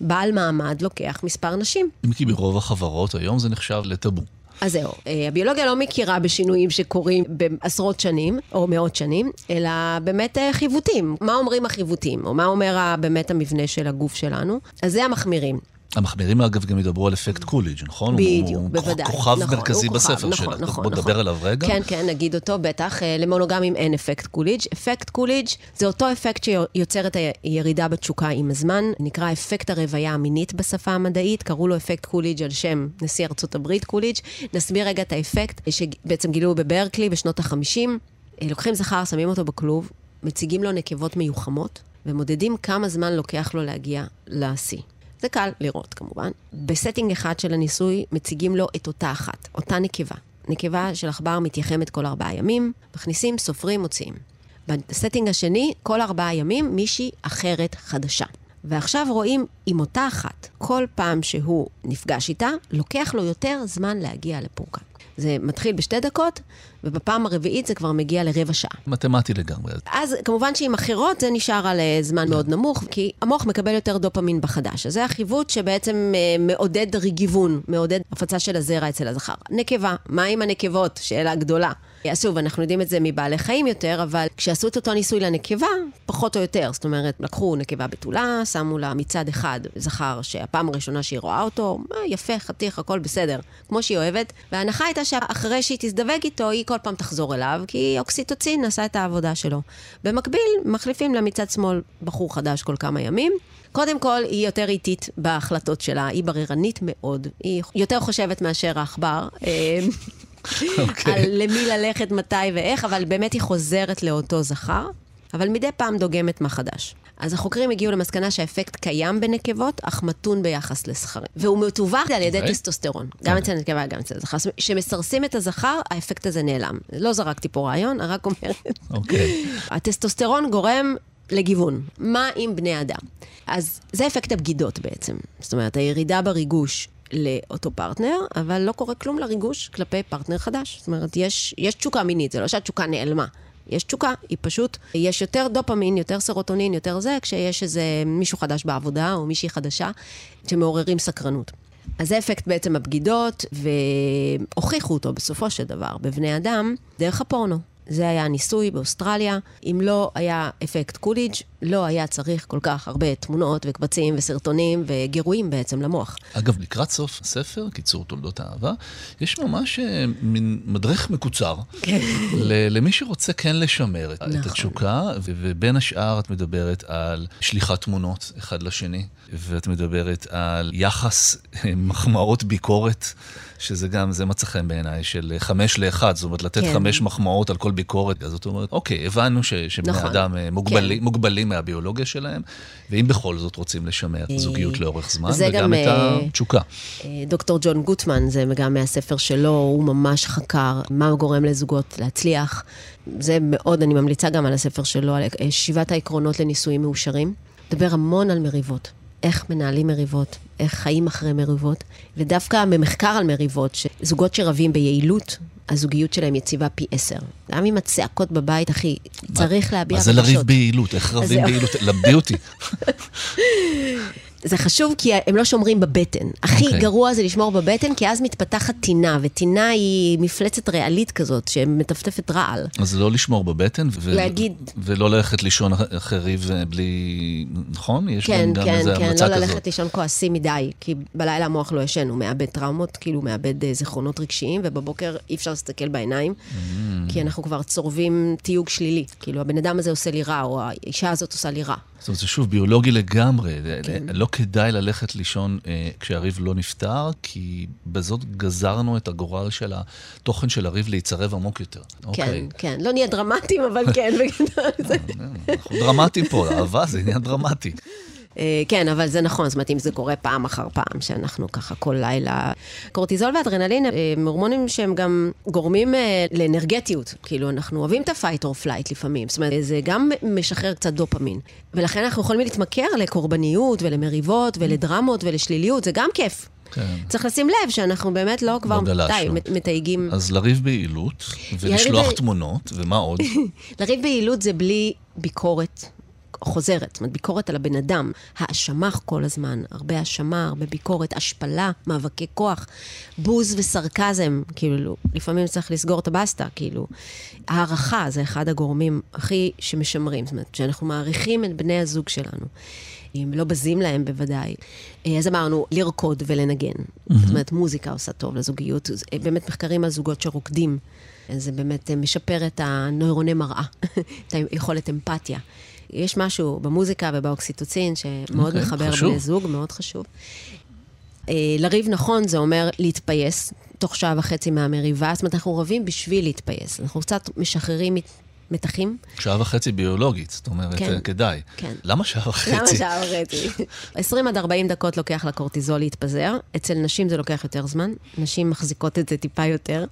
בעל מעמד, לוקח מספר נשים. אם כי ברוב החברות היום זה נחשב לטאבו. אז זהו, אה, הביולוגיה לא מכירה בשינויים שקורים בעשרות שנים, או מאות שנים, אלא באמת אה, חיווטים. מה אומרים החיווטים, או מה אומר באמת המבנה של הגוף שלנו? אז זה המחמירים. המחמירים אגב גם ידברו על אפקט קוליג', נכון? בדיוק, הוא, הוא בוודאי. כוכב נכון, מרכזי הוא בספר נכון, שלך. נכון, בוא נכון. נדבר עליו רגע. כן, כן, נגיד אותו, בטח. אה, למונוגמים אין אפקט קוליג'. אפקט קוליג' זה אותו אפקט שיוצר את הירידה בתשוקה עם הזמן, נקרא אפקט הרוויה המינית בשפה המדעית, קראו לו אפקט קוליג' על שם נשיא ארצות הברית קוליג'. נסביר רגע את האפקט שבעצם גילו בברקלי בשנות ה-50. לוקחים זכר, שמים אותו בכלוב, מציגים לו נקבות מיוחמות, ומודדים כמה זמן לוקח לו להגיע לשיא. זה קל לראות כמובן. ב setting אחד של הניסוי מציגים לו את אותה אחת, אותה נקבה. נקבה של עכבר מתייחמת כל ארבעה ימים, מכניסים, סופרים, מוציאים. ב setting השני, כל ארבעה ימים מישהי אחרת חדשה. ועכשיו רואים עם אותה אחת, כל פעם שהוא נפגש איתה, לוקח לו יותר זמן להגיע לפורקן. זה מתחיל בשתי דקות, ובפעם הרביעית זה כבר מגיע לרבע שעה. מתמטי לגמרי. אז כמובן שעם אחרות זה נשאר על אה, זמן מאוד נמוך, כי המוח מקבל יותר דופמין בחדש. אז זה החיווט שבעצם אה, מעודד ריגיוון, מעודד הפצה של הזרע אצל הזכר. נקבה, מה עם הנקבות? שאלה גדולה. אז שוב, אנחנו יודעים את זה מבעלי חיים יותר, אבל כשעשו את אותו ניסוי לנקבה, פחות או יותר. זאת אומרת, לקחו נקבה בתולה, שמו לה מצד אחד זכר שהפעם הראשונה שהיא רואה אותו, אה, יפה, חתיך, הכל בסדר, כמו שהיא אוהבת, וההנחה הייתה שאחרי שהיא תזדווג איתו, היא כל פעם תחזור אליו, כי אוקסיטוצין עשה את העבודה שלו. במקביל, מחליפים לה מצד שמאל בחור חדש כל כמה ימים. קודם כל, היא יותר איטית בהחלטות שלה, היא בררנית מאוד, היא יותר חושבת מאשר העכבר. אה, אוקיי. על למי ללכת, מתי ואיך, אבל באמת היא חוזרת לאותו זכר, אבל מדי פעם דוגמת מה חדש. אז החוקרים הגיעו למסקנה שהאפקט קיים בנקבות, אך מתון ביחס לזכרים. והוא מתווך על ידי אוקיי. טסטוסטרון, גם אצל הנקבה וגם אצל הזכר. כשמסרסים את הזכר, האפקט הזה נעלם. לא זרקתי פה רעיון, רק אומרת. אוקיי. הטסטוסטרון גורם לגיוון. מה עם בני אדם? אז זה אפקט הבגידות בעצם. זאת אומרת, הירידה בריגוש לאותו פרטנר, אבל לא קורה כלום לריגוש כלפי פרטנר חדש. זאת אומרת, יש, יש תשוקה מינית, זה לא שהתשוקה נעלמה. יש תשוקה, היא פשוט, יש יותר דופמין, יותר סרוטונין, יותר זה, כשיש איזה מישהו חדש בעבודה או מישהי חדשה שמעוררים סקרנות. אז זה אפקט בעצם הבגידות, והוכיחו אותו בסופו של דבר בבני אדם דרך הפורנו. זה היה הניסוי באוסטרליה. אם לא היה אפקט קוליג', לא היה צריך כל כך הרבה תמונות וקבצים וסרטונים וגירויים בעצם למוח. אגב, לקראת סוף הספר, קיצור תולדות האהבה, יש ממש אה, מין מדריך מקוצר ל- למי שרוצה כן לשמר את- את נכון. התשוקה, ו- ובין השאר את מדברת על שליחת תמונות אחד לשני, ואת מדברת על יחס אה, מחמאות ביקורת, שזה גם, זה מצא חן בעיניי, של אה, חמש לאחד, זאת אומרת, לתת כן. חמש מחמאות על כל ביקורת, אז זאת אומרת, אוקיי, הבנו ש, שבני נכון, אדם מוגבלים, כן. מוגבלים מהביולוגיה שלהם, ואם בכל זאת רוצים לשמר אה, זוגיות לאורך זמן, וגם גם, את אה, התשוקה. אה, דוקטור ג'ון גוטמן, זה גם מהספר שלו, הוא ממש חקר מה גורם לזוגות להצליח. זה מאוד, אני ממליצה גם על הספר שלו, על שבעת העקרונות לנישואים מאושרים. מדבר המון על מריבות. איך מנהלים מריבות, איך חיים אחרי מריבות, ודווקא במחקר על מריבות, שזוגות שרבים ביעילות, הזוגיות שלהם יציבה פי עשר. גם עם הצעקות בבית, אחי, צריך להביע מה זה רגשות. לריב ביעילות? איך רבים. ביעילות? למדי אותי. זה חשוב כי הם לא שומרים בבטן. הכי אוקיי. גרוע זה לשמור בבטן, כי אז מתפתחת טינה, וטינה היא מפלצת ריאלית כזאת, שמטפטפת רעל. אז לא לשמור בבטן, ו- להגיד- ולא ללכת לישון אח- אחרי ריב אה. נכון? יש כן, גם, כן, איזה כן, המלצה לא כזאת. ללכת לישון כועסים מדי, כי בלילה המוח לא ישן, הוא מאבד טראומות, כאילו הוא מאבד אה, זיכרונות רגשיים, ובבוקר אי אפשר להסתכל בעיניים, Mm. כי אנחנו כבר צורבים תיוג שלילי. כאילו, הבן אדם הזה עושה לי רע, או האישה הזאת עושה לי רע. זאת אומרת, זה שוב ביולוגי לגמרי. כן. לא כדאי ללכת לישון אה, כשהריב לא נפתר, כי בזאת גזרנו את הגורל של התוכן של הריב להיצרב עמוק יותר. כן, אוקיי. כן. לא נהיה דרמטיים, אבל כן, בגדול זה... אנחנו דרמטיים פה, אהבה זה עניין דרמטי. אה, כן, אבל זה נכון, זאת אומרת, אם זה קורה פעם אחר פעם, שאנחנו ככה כל לילה... קורטיזול ואדרנלין אה, הם הורמונים שהם גם גורמים אה, לאנרגטיות. כאילו, אנחנו אוהבים את ה-fight or flight לפעמים. זאת אומרת, זה גם משחרר קצת דופמין. ולכן אנחנו יכולים להתמכר לקורבניות ולמריבות ולדרמות ולשליליות, זה גם כיף. כן. צריך לשים לב שאנחנו באמת לא כבר, לא. די, מת- מתייגים. אז לריב ביעילות, ולשלוח ב- תמונות, ומה עוד? לריב ביעילות זה בלי ביקורת חוזרת, זאת אומרת, ביקורת על הבן אדם, האשמה כל הזמן, הרבה האשמה, הרבה ביקורת, השפלה, מאבקי כוח, בוז וסרקזם, כאילו, לפעמים צריך לסגור את הבסטה, כאילו. הערכה זה אחד הגורמים הכי שמשמרים, זאת אומרת, שאנחנו מעריכים את בני הזוג שלנו. אם לא בזים להם בוודאי. אה, אז אמרנו, לרקוד ולנגן. זאת אומרת, מוזיקה עושה טוב לזוגיות. באמת מחקרים על זוגות שרוקדים. זה באמת אה, משפר את הנוירוני מראה, את היכולת אמפתיה. יש משהו במוזיקה ובאוקסיטוצין שמאוד אוקיי, מחבר חשוב. בני זוג, מאוד חשוב. אה, לריב נכון זה אומר להתפייס תוך שעה וחצי מהמריבה, זאת אומרת, אנחנו רבים בשביל להתפייס. אנחנו קצת משחררים מת- מתחים. שעה וחצי ביולוגית, זאת אומרת, כן. אה, כדאי. כן. למה שעה וחצי? למה שעה וחצי? 20 עד 40 דקות לוקח לקורטיזול להתפזר. אצל נשים זה לוקח יותר זמן. נשים מחזיקות את זה טיפה יותר.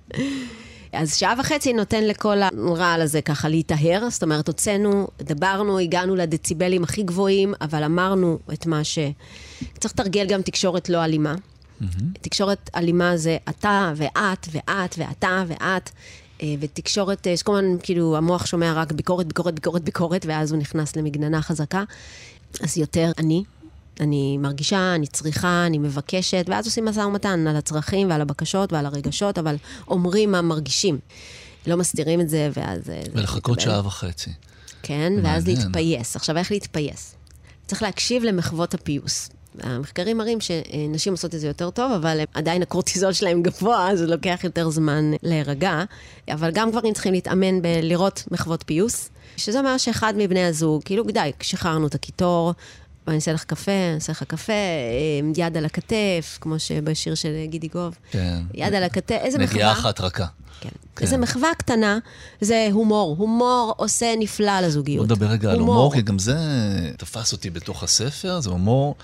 אז שעה וחצי נותן לכל הרעל הזה ככה להיטהר. זאת אומרת, הוצאנו, דברנו, הגענו לדציבלים הכי גבוהים, אבל אמרנו את מה ש... צריך לתרגל גם תקשורת לא אלימה. תקשורת אלימה זה אתה ואת ואת ואתה ואת. אה, ותקשורת, אה, שכל הזמן, כאילו, המוח שומע רק ביקורת, ביקורת, ביקורת, ביקורת, ואז הוא נכנס למגננה חזקה. אז יותר אני, אני מרגישה, אני צריכה, אני מבקשת, ואז עושים משא ומתן על הצרכים ועל הבקשות ועל הרגשות, אבל אומרים מה מרגישים. לא מסתירים את זה, ואז... אה, ולחכות. שעה וחצי. כן, ואז מעניין. להתפייס. עכשיו, איך להתפייס? צריך להקשיב למחוות הפיוס. המחקרים מראים שנשים עושות את זה יותר טוב, אבל עדיין הקורטיזול שלהם גבוה, אז זה לוקח יותר זמן להירגע. אבל גם גברים צריכים להתאמן בלראות מחוות פיוס, שזה אומר שאחד מבני הזוג, כאילו, די, שחררנו את הקיטור, אני אעשה לך קפה, אני אעשה לך קפה, אה, יד על הכתף, כמו שבשיר של גידי גוב. כן. יד על הכתף, איזה מחווה. נגיעה אחת רכה. כן. כן. איזה מחווה קטנה, זה הומור. הומור עושה נפלא בוא לזוגיות. נדבר רגע על הומור, כי גם זה תפס אותי בתוך הספר, זה הומור,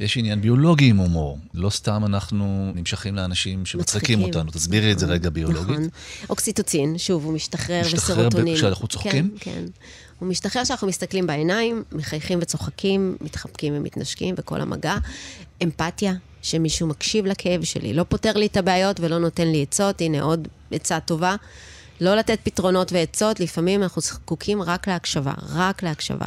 יש עניין ביולוגי עם הומור. לא סתם אנחנו נמשכים לאנשים שמצחיקים מצחיקים. אותנו. תסבירי את זה רגע ביולוגית. נכון. אוקסיטוצין, שוב, הוא משתחרר, משתחרר וסרוטונין. כשאנחנו צוחקים? כן, כן. הוא משתחרר כשאנחנו מסתכלים בעיניים, מחייכים וצוחקים, מתחבקים ומתנשקים בכל המגע. אמפתיה, שמישהו מקשיב לכאב שלי, לא פותר לי את הבעיות ולא נותן לי עצות, הנה עוד עצה טובה. לא לתת פתרונות ועצות, לפעמים אנחנו זקוקים רק להקשבה, רק להקשבה.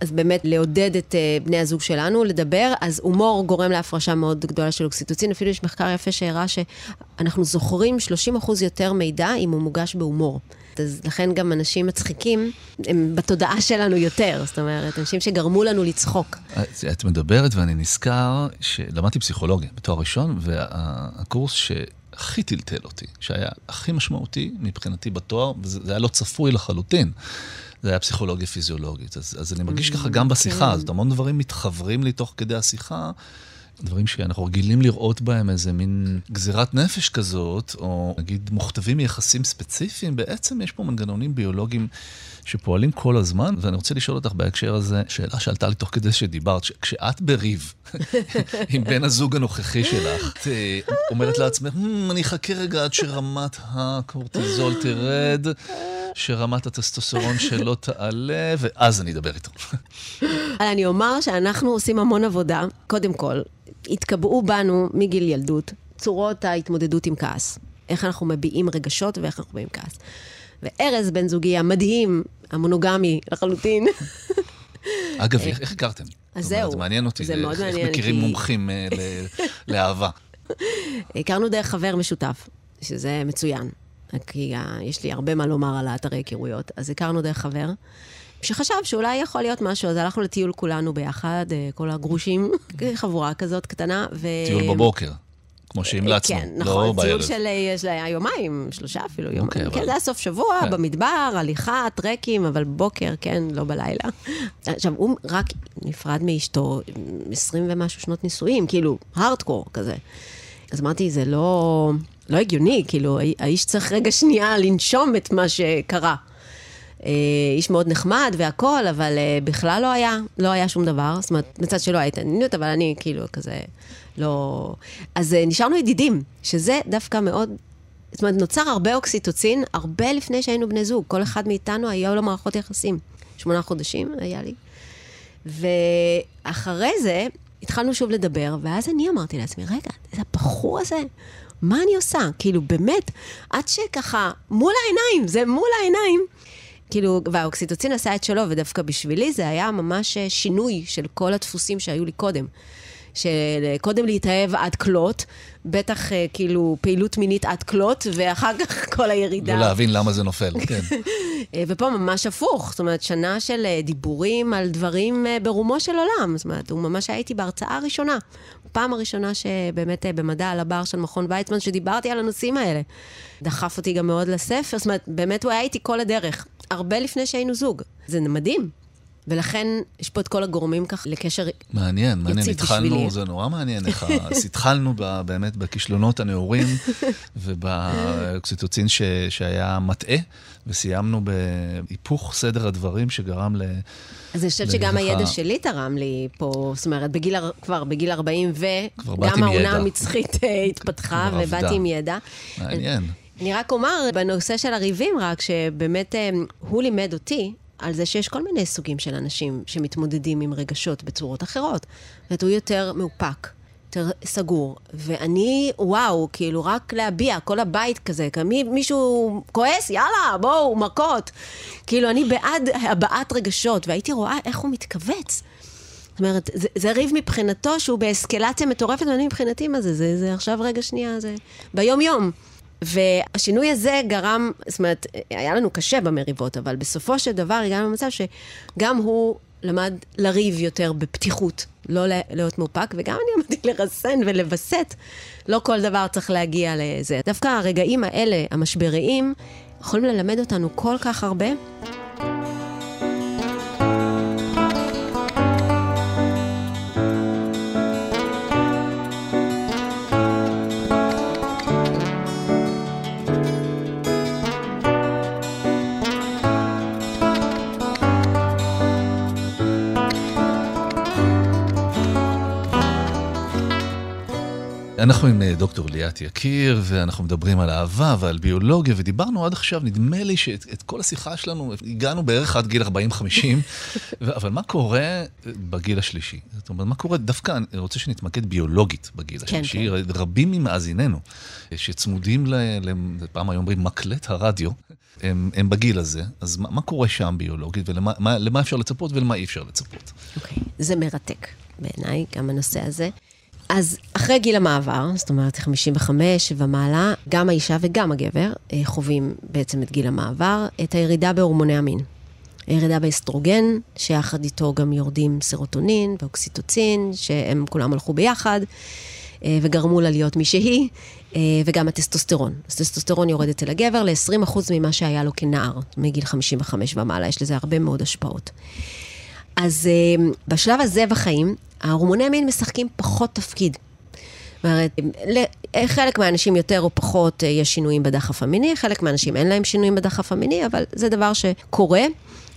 אז באמת לעודד את uh, בני הזוג שלנו לדבר, אז הומור גורם להפרשה מאוד גדולה של אוקסיטוצין. אפילו יש מחקר יפה שהראה שאנחנו זוכרים 30% יותר מידע אם הוא מוגש בהומור. אז לכן גם אנשים מצחיקים, הם בתודעה שלנו יותר. זאת אומרת, אנשים שגרמו לנו לצחוק. את- את מדברת ואני נזכר שלמדתי פסיכולוגיה בתואר ראשון, והקורס שהכי טלטל אותי, שהיה הכי משמעותי מבחינתי בתואר, וזה זה היה לא צפוי לחלוטין. זה היה פסיכולוגיה פיזיולוגית. אז, אז אני מרגיש ככה גם בשיחה, כן. הזאת המון דברים מתחברים לי תוך כדי השיחה, דברים שאנחנו רגילים לראות בהם איזה מין גזירת נפש כזאת, או נגיד מוכתבים מיחסים ספציפיים, בעצם יש פה מנגנונים ביולוגיים שפועלים כל הזמן, ואני רוצה לשאול אותך בהקשר הזה, שאלה שעלתה לי תוך כדי שדיברת, כשאת בריב עם בן הזוג הנוכחי שלך, את אה, אומרת לעצמך, "Hmm, אני אחכה רגע עד שרמת הקורטיזול תרד. שרמת הטסטוסטרון שלו תעלה, ואז אני אדבר איתו. אני אומר שאנחנו עושים המון עבודה. קודם כל, התקבעו בנו מגיל ילדות צורות ההתמודדות עם כעס. איך אנחנו מביעים רגשות ואיך אנחנו מביעים כעס. וארז, בן זוגי המדהים, המונוגמי לחלוטין, אגב, איך הכרתם? אז זהו. זה מעניין אותי. זה מאוד מעניין, איך מכירים כי- מומחים אה, לאהבה? הכרנו דרך חבר משותף, שזה מצוין. כי אה, יש לי הרבה מה לומר על האתרי היכרויות. אז הכרנו דרך חבר, שחשב שאולי יכול להיות משהו, אז הלכנו לטיול כולנו ביחד, אה, כל הגרושים, חבורה כזאת קטנה. ו... טיול בבוקר, כמו שהמלצנו, כן, לא נכון, בערב. טיול של אה, של היה יומיים, שלושה אפילו יומיים. אוקיי, אבל- כן, זה היה סוף שבוע, כן. במדבר, הליכה, טרקים, אבל בוקר, כן, לא בלילה. עכשיו, הוא רק נפרד מאשתו 20 ומשהו שנות נישואים, כאילו, הארדקור כזה. אז אמרתי, זה לא, לא הגיוני, כאילו, האיש צריך רגע שנייה לנשום את מה שקרה. אה, איש מאוד נחמד והכול, אבל אה, בכלל לא היה, לא היה שום דבר. זאת אומרת, מצד שלא הייתה התעניינות, אבל אני כאילו כזה לא... אז אה, נשארנו ידידים, שזה דווקא מאוד... זאת אומרת, נוצר הרבה אוקסיטוצין, הרבה לפני שהיינו בני זוג. כל אחד מאיתנו היו לו מערכות יחסים. שמונה חודשים היה לי. ואחרי זה התחלנו שוב לדבר, ואז אני אמרתי לעצמי, רגע, זה הבחור הזה, מה אני עושה? כאילו, באמת, עד שככה, מול העיניים, זה מול העיניים. כאילו, והאוקסיטוצין עשה את שלו, ודווקא בשבילי זה היה ממש אה, שינוי של כל הדפוסים שהיו לי קודם. של אה, להתאהב עד כלות, בטח אה, כאילו פעילות מינית עד כלות, ואחר כך כל הירידה. לא להבין למה זה נופל, כן. ופה ממש הפוך, זאת אומרת, שנה של דיבורים על דברים ברומו של עולם. זאת אומרת, הוא ממש היה איתי בהרצאה הראשונה. פעם הראשונה שבאמת במדע על הבר של מכון ויצמן, שדיברתי על הנושאים האלה. דחף אותי גם מאוד לספר, זאת אומרת, באמת הוא היה איתי כל הדרך. הרבה לפני שהיינו זוג. זה מדהים. ולכן יש פה את כל הגורמים כך לקשר מעניין, מעניין. התחלנו, בשבילי. זה נורא מעניין איך אז התחלנו ב- באמת בכישלונות הנעורים ובאוקסיטוצין ש- שהיה מטעה, וסיימנו בהיפוך סדר הדברים שגרם ל... אז אני חושבת שגם הידע שלי תרם לי פה, זאת אומרת, בגיל, כבר בגיל 40 כבר באת וגם העונה. המצחית אה, התפתחה. ובאתי עם ידע. מעניין. אני רק אומר, בנושא של הריבים רק, שבאמת אה, הוא לימד אותי על זה שיש כל מיני סוגים של אנשים שמתמודדים עם רגשות בצורות אחרות. זאת אומרת, הוא יותר מאופק. יותר סגור, ואני, וואו, כאילו, רק להביע, כל הבית כזה, כמי, מישהו כועס, יאללה, בואו, מכות. כאילו, אני בעד הבעת רגשות, והייתי רואה איך הוא מתכווץ. זאת אומרת, זה, זה ריב מבחינתו שהוא באסקלציה מטורפת, ואני מבחינתי, מה זה? זה, זה עכשיו רגע שנייה, זה ביום-יום. והשינוי הזה גרם, זאת אומרת, היה לנו קשה במריבות, אבל בסופו של דבר הגענו למצב שגם הוא למד לריב יותר בפתיחות, לא להיות מאופק, וגם אני למדתי לרסן ולווסת. לא כל דבר צריך להגיע לזה. דווקא הרגעים האלה, המשבריים, יכולים ללמד אותנו כל כך הרבה. אנחנו עם אה, דוקטור ליאת יקיר, ואנחנו מדברים על אהבה ועל ביולוגיה, ודיברנו עד עכשיו, נדמה לי שאת את כל השיחה שלנו, הגענו בערך עד גיל 40-50, ו- אבל מה קורה אה, בגיל השלישי? זאת אומרת, מה קורה, דווקא אני רוצה שנתמקד ביולוגית בגיל כן, השלישי. רבים ממאזיננו, אה, שצמודים, ל, ל, פעם היו אומרים, מקלט הרדיו, הם, הם בגיל הזה, אז מה, מה קורה שם ביולוגית, ולמה מה, למה אפשר לצפות ולמה אי אפשר לצפות? אוקיי, זה מרתק בעיניי, גם הנושא הזה. אז אחרי גיל המעבר, זאת אומרת 55 ומעלה, גם האישה וגם הגבר אה, חווים בעצם את גיל המעבר, את הירידה בהורמוני המין. הירידה באסטרוגן, שיחד איתו גם יורדים סרוטונין ואוקסיטוצין, שהם כולם הלכו ביחד, אה, וגרמו לה להיות מי שהיא, אה, וגם הטסטוסטרון. אז טסטוסטרון יורד אצל הגבר ל-20% ממה שהיה לו כנער, מגיל 55 ומעלה, יש לזה הרבה מאוד השפעות. אז אה, בשלב הזה בחיים, ההורמוני המין משחקים פחות תפקיד. זאת אומרת, ל- חלק מהאנשים יותר או פחות אה, יש שינויים בדחף המיני, חלק מהאנשים אין להם שינויים בדחף המיני, אבל זה דבר שקורה,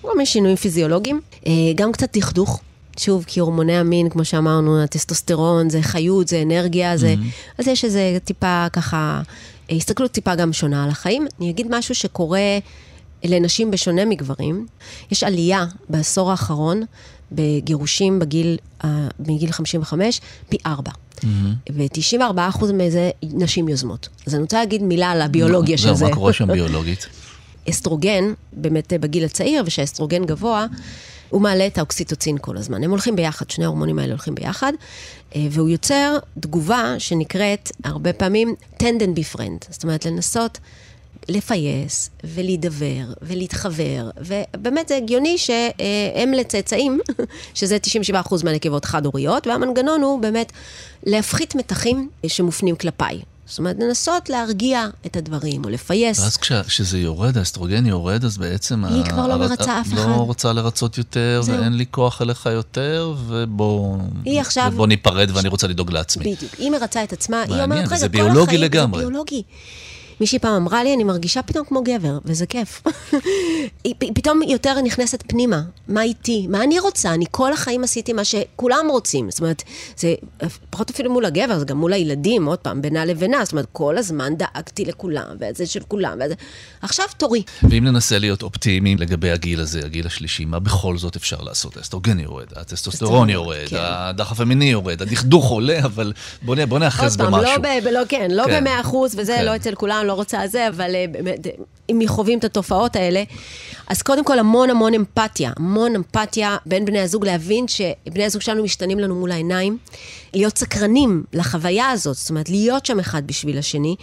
גם יש שינויים פיזיולוגיים, אה, גם קצת דכדוך. שוב, כי הורמוני המין, כמו שאמרנו, הטסטוסטרון, זה חיות, זה אנרגיה, זה... אז יש איזה טיפה ככה, אה, הסתכלות טיפה גם שונה על החיים. אני אגיד משהו שקורה לנשים בשונה מגברים. יש עלייה בעשור האחרון בגירושים בגיל, אה, מגיל 55, פי ארבע. ו-94% מזה נשים יוזמות. אז אני רוצה להגיד מילה על הביולוגיה של זהו, זה. מה קורה שם ביולוגית? אסטרוגן, באמת בגיל הצעיר, ושהאסטרוגן גבוה, הוא מעלה את האוקסיטוצין כל הזמן. הם הולכים ביחד, שני ההורמונים האלה הולכים ביחד, אה, והוא יוצר תגובה שנקראת הרבה פעמים tend and befriend. זאת אומרת, לנסות לפייס ולהידבר ולהתחבר, ובאמת זה הגיוני שהם לצאצאים, שזה 97% מהנקבות חד-הוריות, והמנגנון הוא באמת להפחית מתחים שמופנים כלפיי. זאת אומרת, לנסות להרגיע את הדברים, או לפייס. ואז כש- כשזה יורד, האסטרוגן יורד, אז בעצם... היא ה- כבר לא הר- מרצה אף אחד. לא רוצה לרצות יותר, זהו. ואין לי כוח אליך יותר, ובוא... היא עכשיו- ובוא ניפרד ואני רוצה לדאוג לעצמי. בדיוק. היא מרצה את עצמה, היא מעניין, אומרת, רגע, כל ביולוגי החיים לגמרי." זה ביולוגי. מישהי פעם אמרה לי, אני מרגישה פתאום כמו גבר, וזה כיף. היא פתאום יותר נכנסת פנימה, מה איתי, מה אני רוצה, אני כל החיים עשיתי מה שכולם רוצים. זאת אומרת, זה פחות אפילו מול הגבר, זה גם מול הילדים, עוד פעם, בינה לבינה. זאת אומרת, כל הזמן דאגתי לכולם, וזה של כולם, וזה... עכשיו תורי. ואם ננסה להיות אופטימיים לגבי הגיל הזה, הגיל השלישי, מה בכל זאת אפשר לעשות? האסטרוגן יורד, הטסטוסטרון יורד, כן. הדחף המיני יורד, הדכדוך עולה, אבל בוא נ- בוא עוד נאחז פעם, במשהו. לא, ב- לא, כן, לא כן. במאה אחוז, וזה כן. לא אצל כולם, לא רוצה זה, אבל אה, באמת, אם חווים את התופעות האלה, אז קודם כל המון המון אמפתיה, המון אמפתיה בין בני הזוג, להבין שבני הזוג שלנו משתנים לנו מול העיניים, להיות סקרנים לחוויה הזאת, זאת אומרת, להיות שם אחד בשביל השני.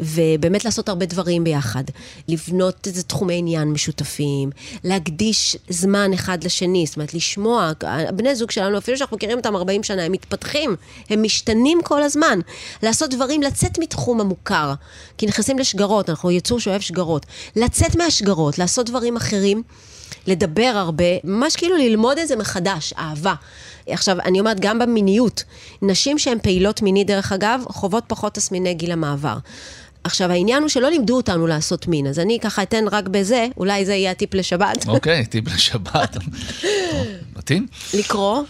ובאמת לעשות הרבה דברים ביחד. לבנות איזה תחומי עניין משותפים, להקדיש זמן אחד לשני, זאת אומרת, לשמוע, בני זוג שלנו, אפילו שאנחנו מכירים אותם 40 שנה, הם מתפתחים, הם משתנים כל הזמן. לעשות דברים, לצאת מתחום המוכר, כי נכנסים לשגרות, אנחנו יצור שאוהב שגרות. לצאת מהשגרות, לעשות דברים אחרים. לדבר הרבה, ממש כאילו ללמוד את זה מחדש, אהבה. עכשיו, אני אומרת, גם במיניות, נשים שהן פעילות מינית, דרך אגב, חוות פחות תסמיני גיל המעבר. עכשיו, העניין הוא שלא לימדו אותנו לעשות מין, אז אני ככה אתן רק בזה, אולי זה יהיה הטיפ לשבת. אוקיי, טיפ לשבת. מתאים? לקרוא,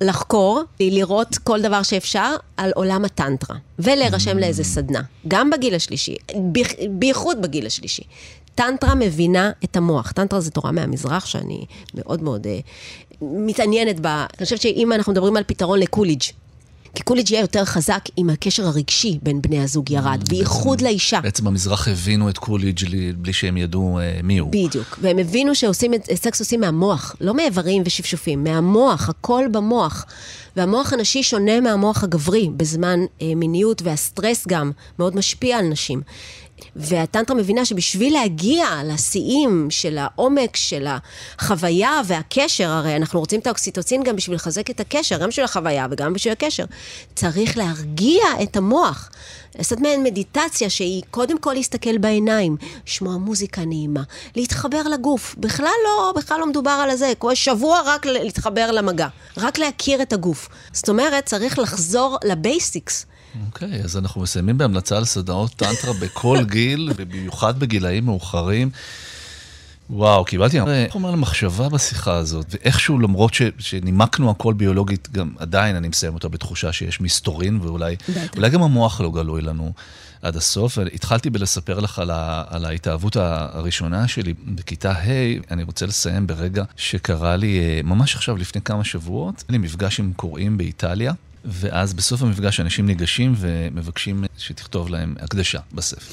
לחקור, לראות כל דבר שאפשר על עולם הטנטרה, ולהירשם לאיזה סדנה, גם בגיל השלישי, בייחוד בגיל השלישי. טנטרה מבינה את המוח. טנטרה זה תורה מהמזרח שאני מאוד מאוד אה, מתעניינת בה. אני חושבת שאם אנחנו מדברים על פתרון לקוליג', כי קוליג' יהיה יותר חזק אם הקשר הרגשי בין בני הזוג ירד, בייחוד לאישה. בעצם במזרח הבינו את קוליג' לי- בלי שהם ידעו אה, מי הוא. בדיוק. והם הבינו שעושים את סקס עושים מהמוח, לא מאיברים ושפשופים, מהמוח, הכל במוח. והמוח הנשי שונה מהמוח הגברי בזמן אה, מיניות, והסטרס גם מאוד משפיע על נשים. והטנטרה מבינה שבשביל להגיע לשיאים של העומק של החוויה והקשר, הרי אנחנו רוצים את האוקסיטוצין גם בשביל לחזק את הקשר, גם בשביל החוויה וגם בשביל הקשר, צריך להרגיע את המוח. לעשות מעין מדיטציה שהיא קודם כל להסתכל בעיניים, לשמוע מוזיקה נעימה, להתחבר לגוף. בכלל לא, בכלל לא מדובר על זה, כל שבוע רק להתחבר למגע, רק להכיר את הגוף. זאת אומרת, צריך לחזור לבייסיקס. אוקיי, אז אנחנו מסיימים בהמלצה על סדנאות טנטרה בכל גיל, ובמיוחד בגילאים מאוחרים. וואו, קיבלתי חומר למחשבה בשיחה הזאת, ואיכשהו למרות ש, שנימקנו הכל ביולוגית, גם עדיין אני מסיים אותה בתחושה שיש מסתורין, ואולי אולי גם המוח לא גלוי לנו עד הסוף. התחלתי בלספר לך על, ה, על ההתאהבות הראשונה שלי בכיתה ה', אני רוצה לסיים ברגע שקרה לי אה, ממש עכשיו לפני כמה שבועות, היה לי מפגש עם קוראים באיטליה. ואז בסוף המפגש אנשים ניגשים ומבקשים שתכתוב להם הקדשה בספר.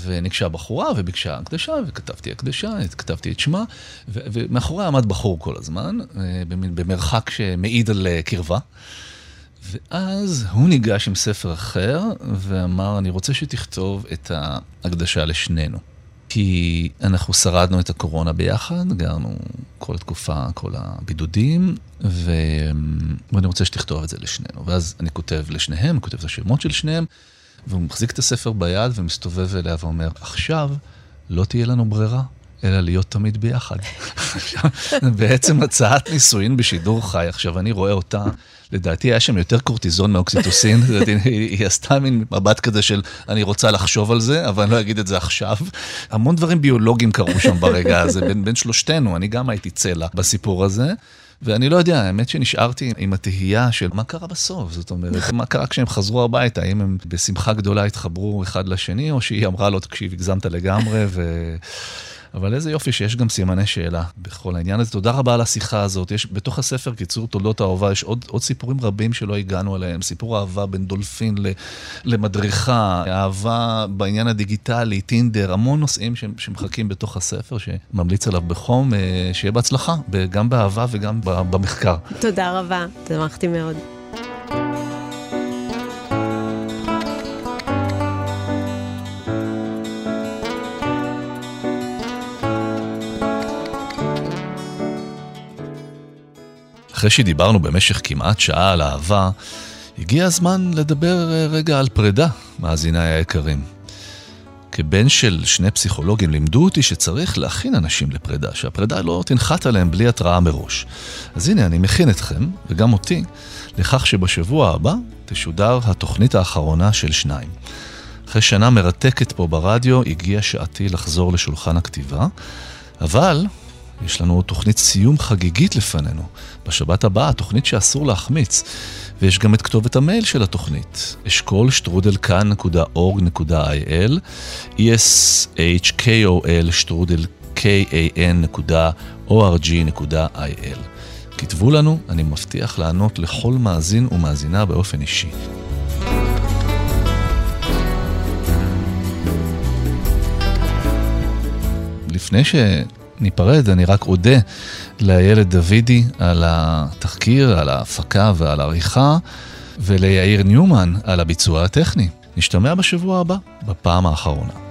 וניגשה בחורה וביקשה הקדשה, וכתבתי הקדשה, כתבתי את שמה, ו- ומאחוריה עמד בחור כל הזמן, אה, במ- במרחק שמעיד על אה, קרבה. ואז הוא ניגש עם ספר אחר ואמר, אני רוצה שתכתוב את ההקדשה לשנינו. כי אנחנו שרדנו את הקורונה ביחד, גרנו כל התקופה, כל הבידודים, ו... ואני רוצה שתכתוב את זה לשנינו. ואז אני כותב לשניהם, כותב את השמות של שניהם, והוא מחזיק את הספר ביד ומסתובב אליה ואומר, עכשיו לא תהיה לנו ברירה, אלא להיות תמיד ביחד. בעצם הצעת נישואין בשידור חי, עכשיו אני רואה אותה, לדעתי היה שם יותר קורטיזון מאוקסיטוסין, היא עשתה מין מבט כזה של אני רוצה לחשוב על זה, אבל אני לא אגיד את זה עכשיו. המון דברים ביולוגיים קרו שם ברגע הזה, בין, בין שלושתנו, אני גם הייתי צלע בסיפור הזה. ואני לא יודע, האמת שנשארתי עם התהייה של מה קרה בסוף, זאת אומרת, מה קרה כשהם חזרו הביתה, האם הם בשמחה גדולה התחברו אחד לשני, או שהיא אמרה לו, תקשיב, הגזמת לגמרי, ו... אבל איזה יופי שיש גם סימני שאלה בכל העניין הזה. תודה רבה על השיחה הזאת. יש בתוך הספר, קיצור תולדות האהובה, יש עוד, עוד סיפורים רבים שלא הגענו אליהם. סיפור אהבה בין דולפין למדריכה, אהבה בעניין הדיגיטלי, טינדר, המון נושאים שמחכים בתוך הספר, שממליץ עליו בחום. אה, שיהיה בהצלחה, גם באהבה וגם במחקר. תודה רבה, שמחתי מאוד. אחרי שדיברנו במשך כמעט שעה על אהבה, הגיע הזמן לדבר אה, רגע על פרידה, מאזיניי היקרים. כבן של שני פסיכולוגים לימדו אותי שצריך להכין אנשים לפרידה, שהפרידה לא תנחת עליהם בלי התראה מראש. אז הנה, אני מכין אתכם, וגם אותי, לכך שבשבוע הבא תשודר התוכנית האחרונה של שניים. אחרי שנה מרתקת פה ברדיו, הגיעה שעתי לחזור לשולחן הכתיבה, אבל יש לנו תוכנית סיום חגיגית לפנינו. בשבת הבאה, תוכנית שאסור להחמיץ. ויש גם את כתובת המייל של התוכנית, אשכול שטרודלכאן.org.il, eshkol שטרודל kan.org.il. כתבו לנו, אני מבטיח לענות לכל מאזין ומאזינה באופן אישי. לפני ש... ניפרד, אני רק אודה לאיילת דוידי על התחקיר, על ההפקה ועל העריכה, וליאיר ניומן על הביצוע הטכני. נשתמע בשבוע הבא, בפעם האחרונה.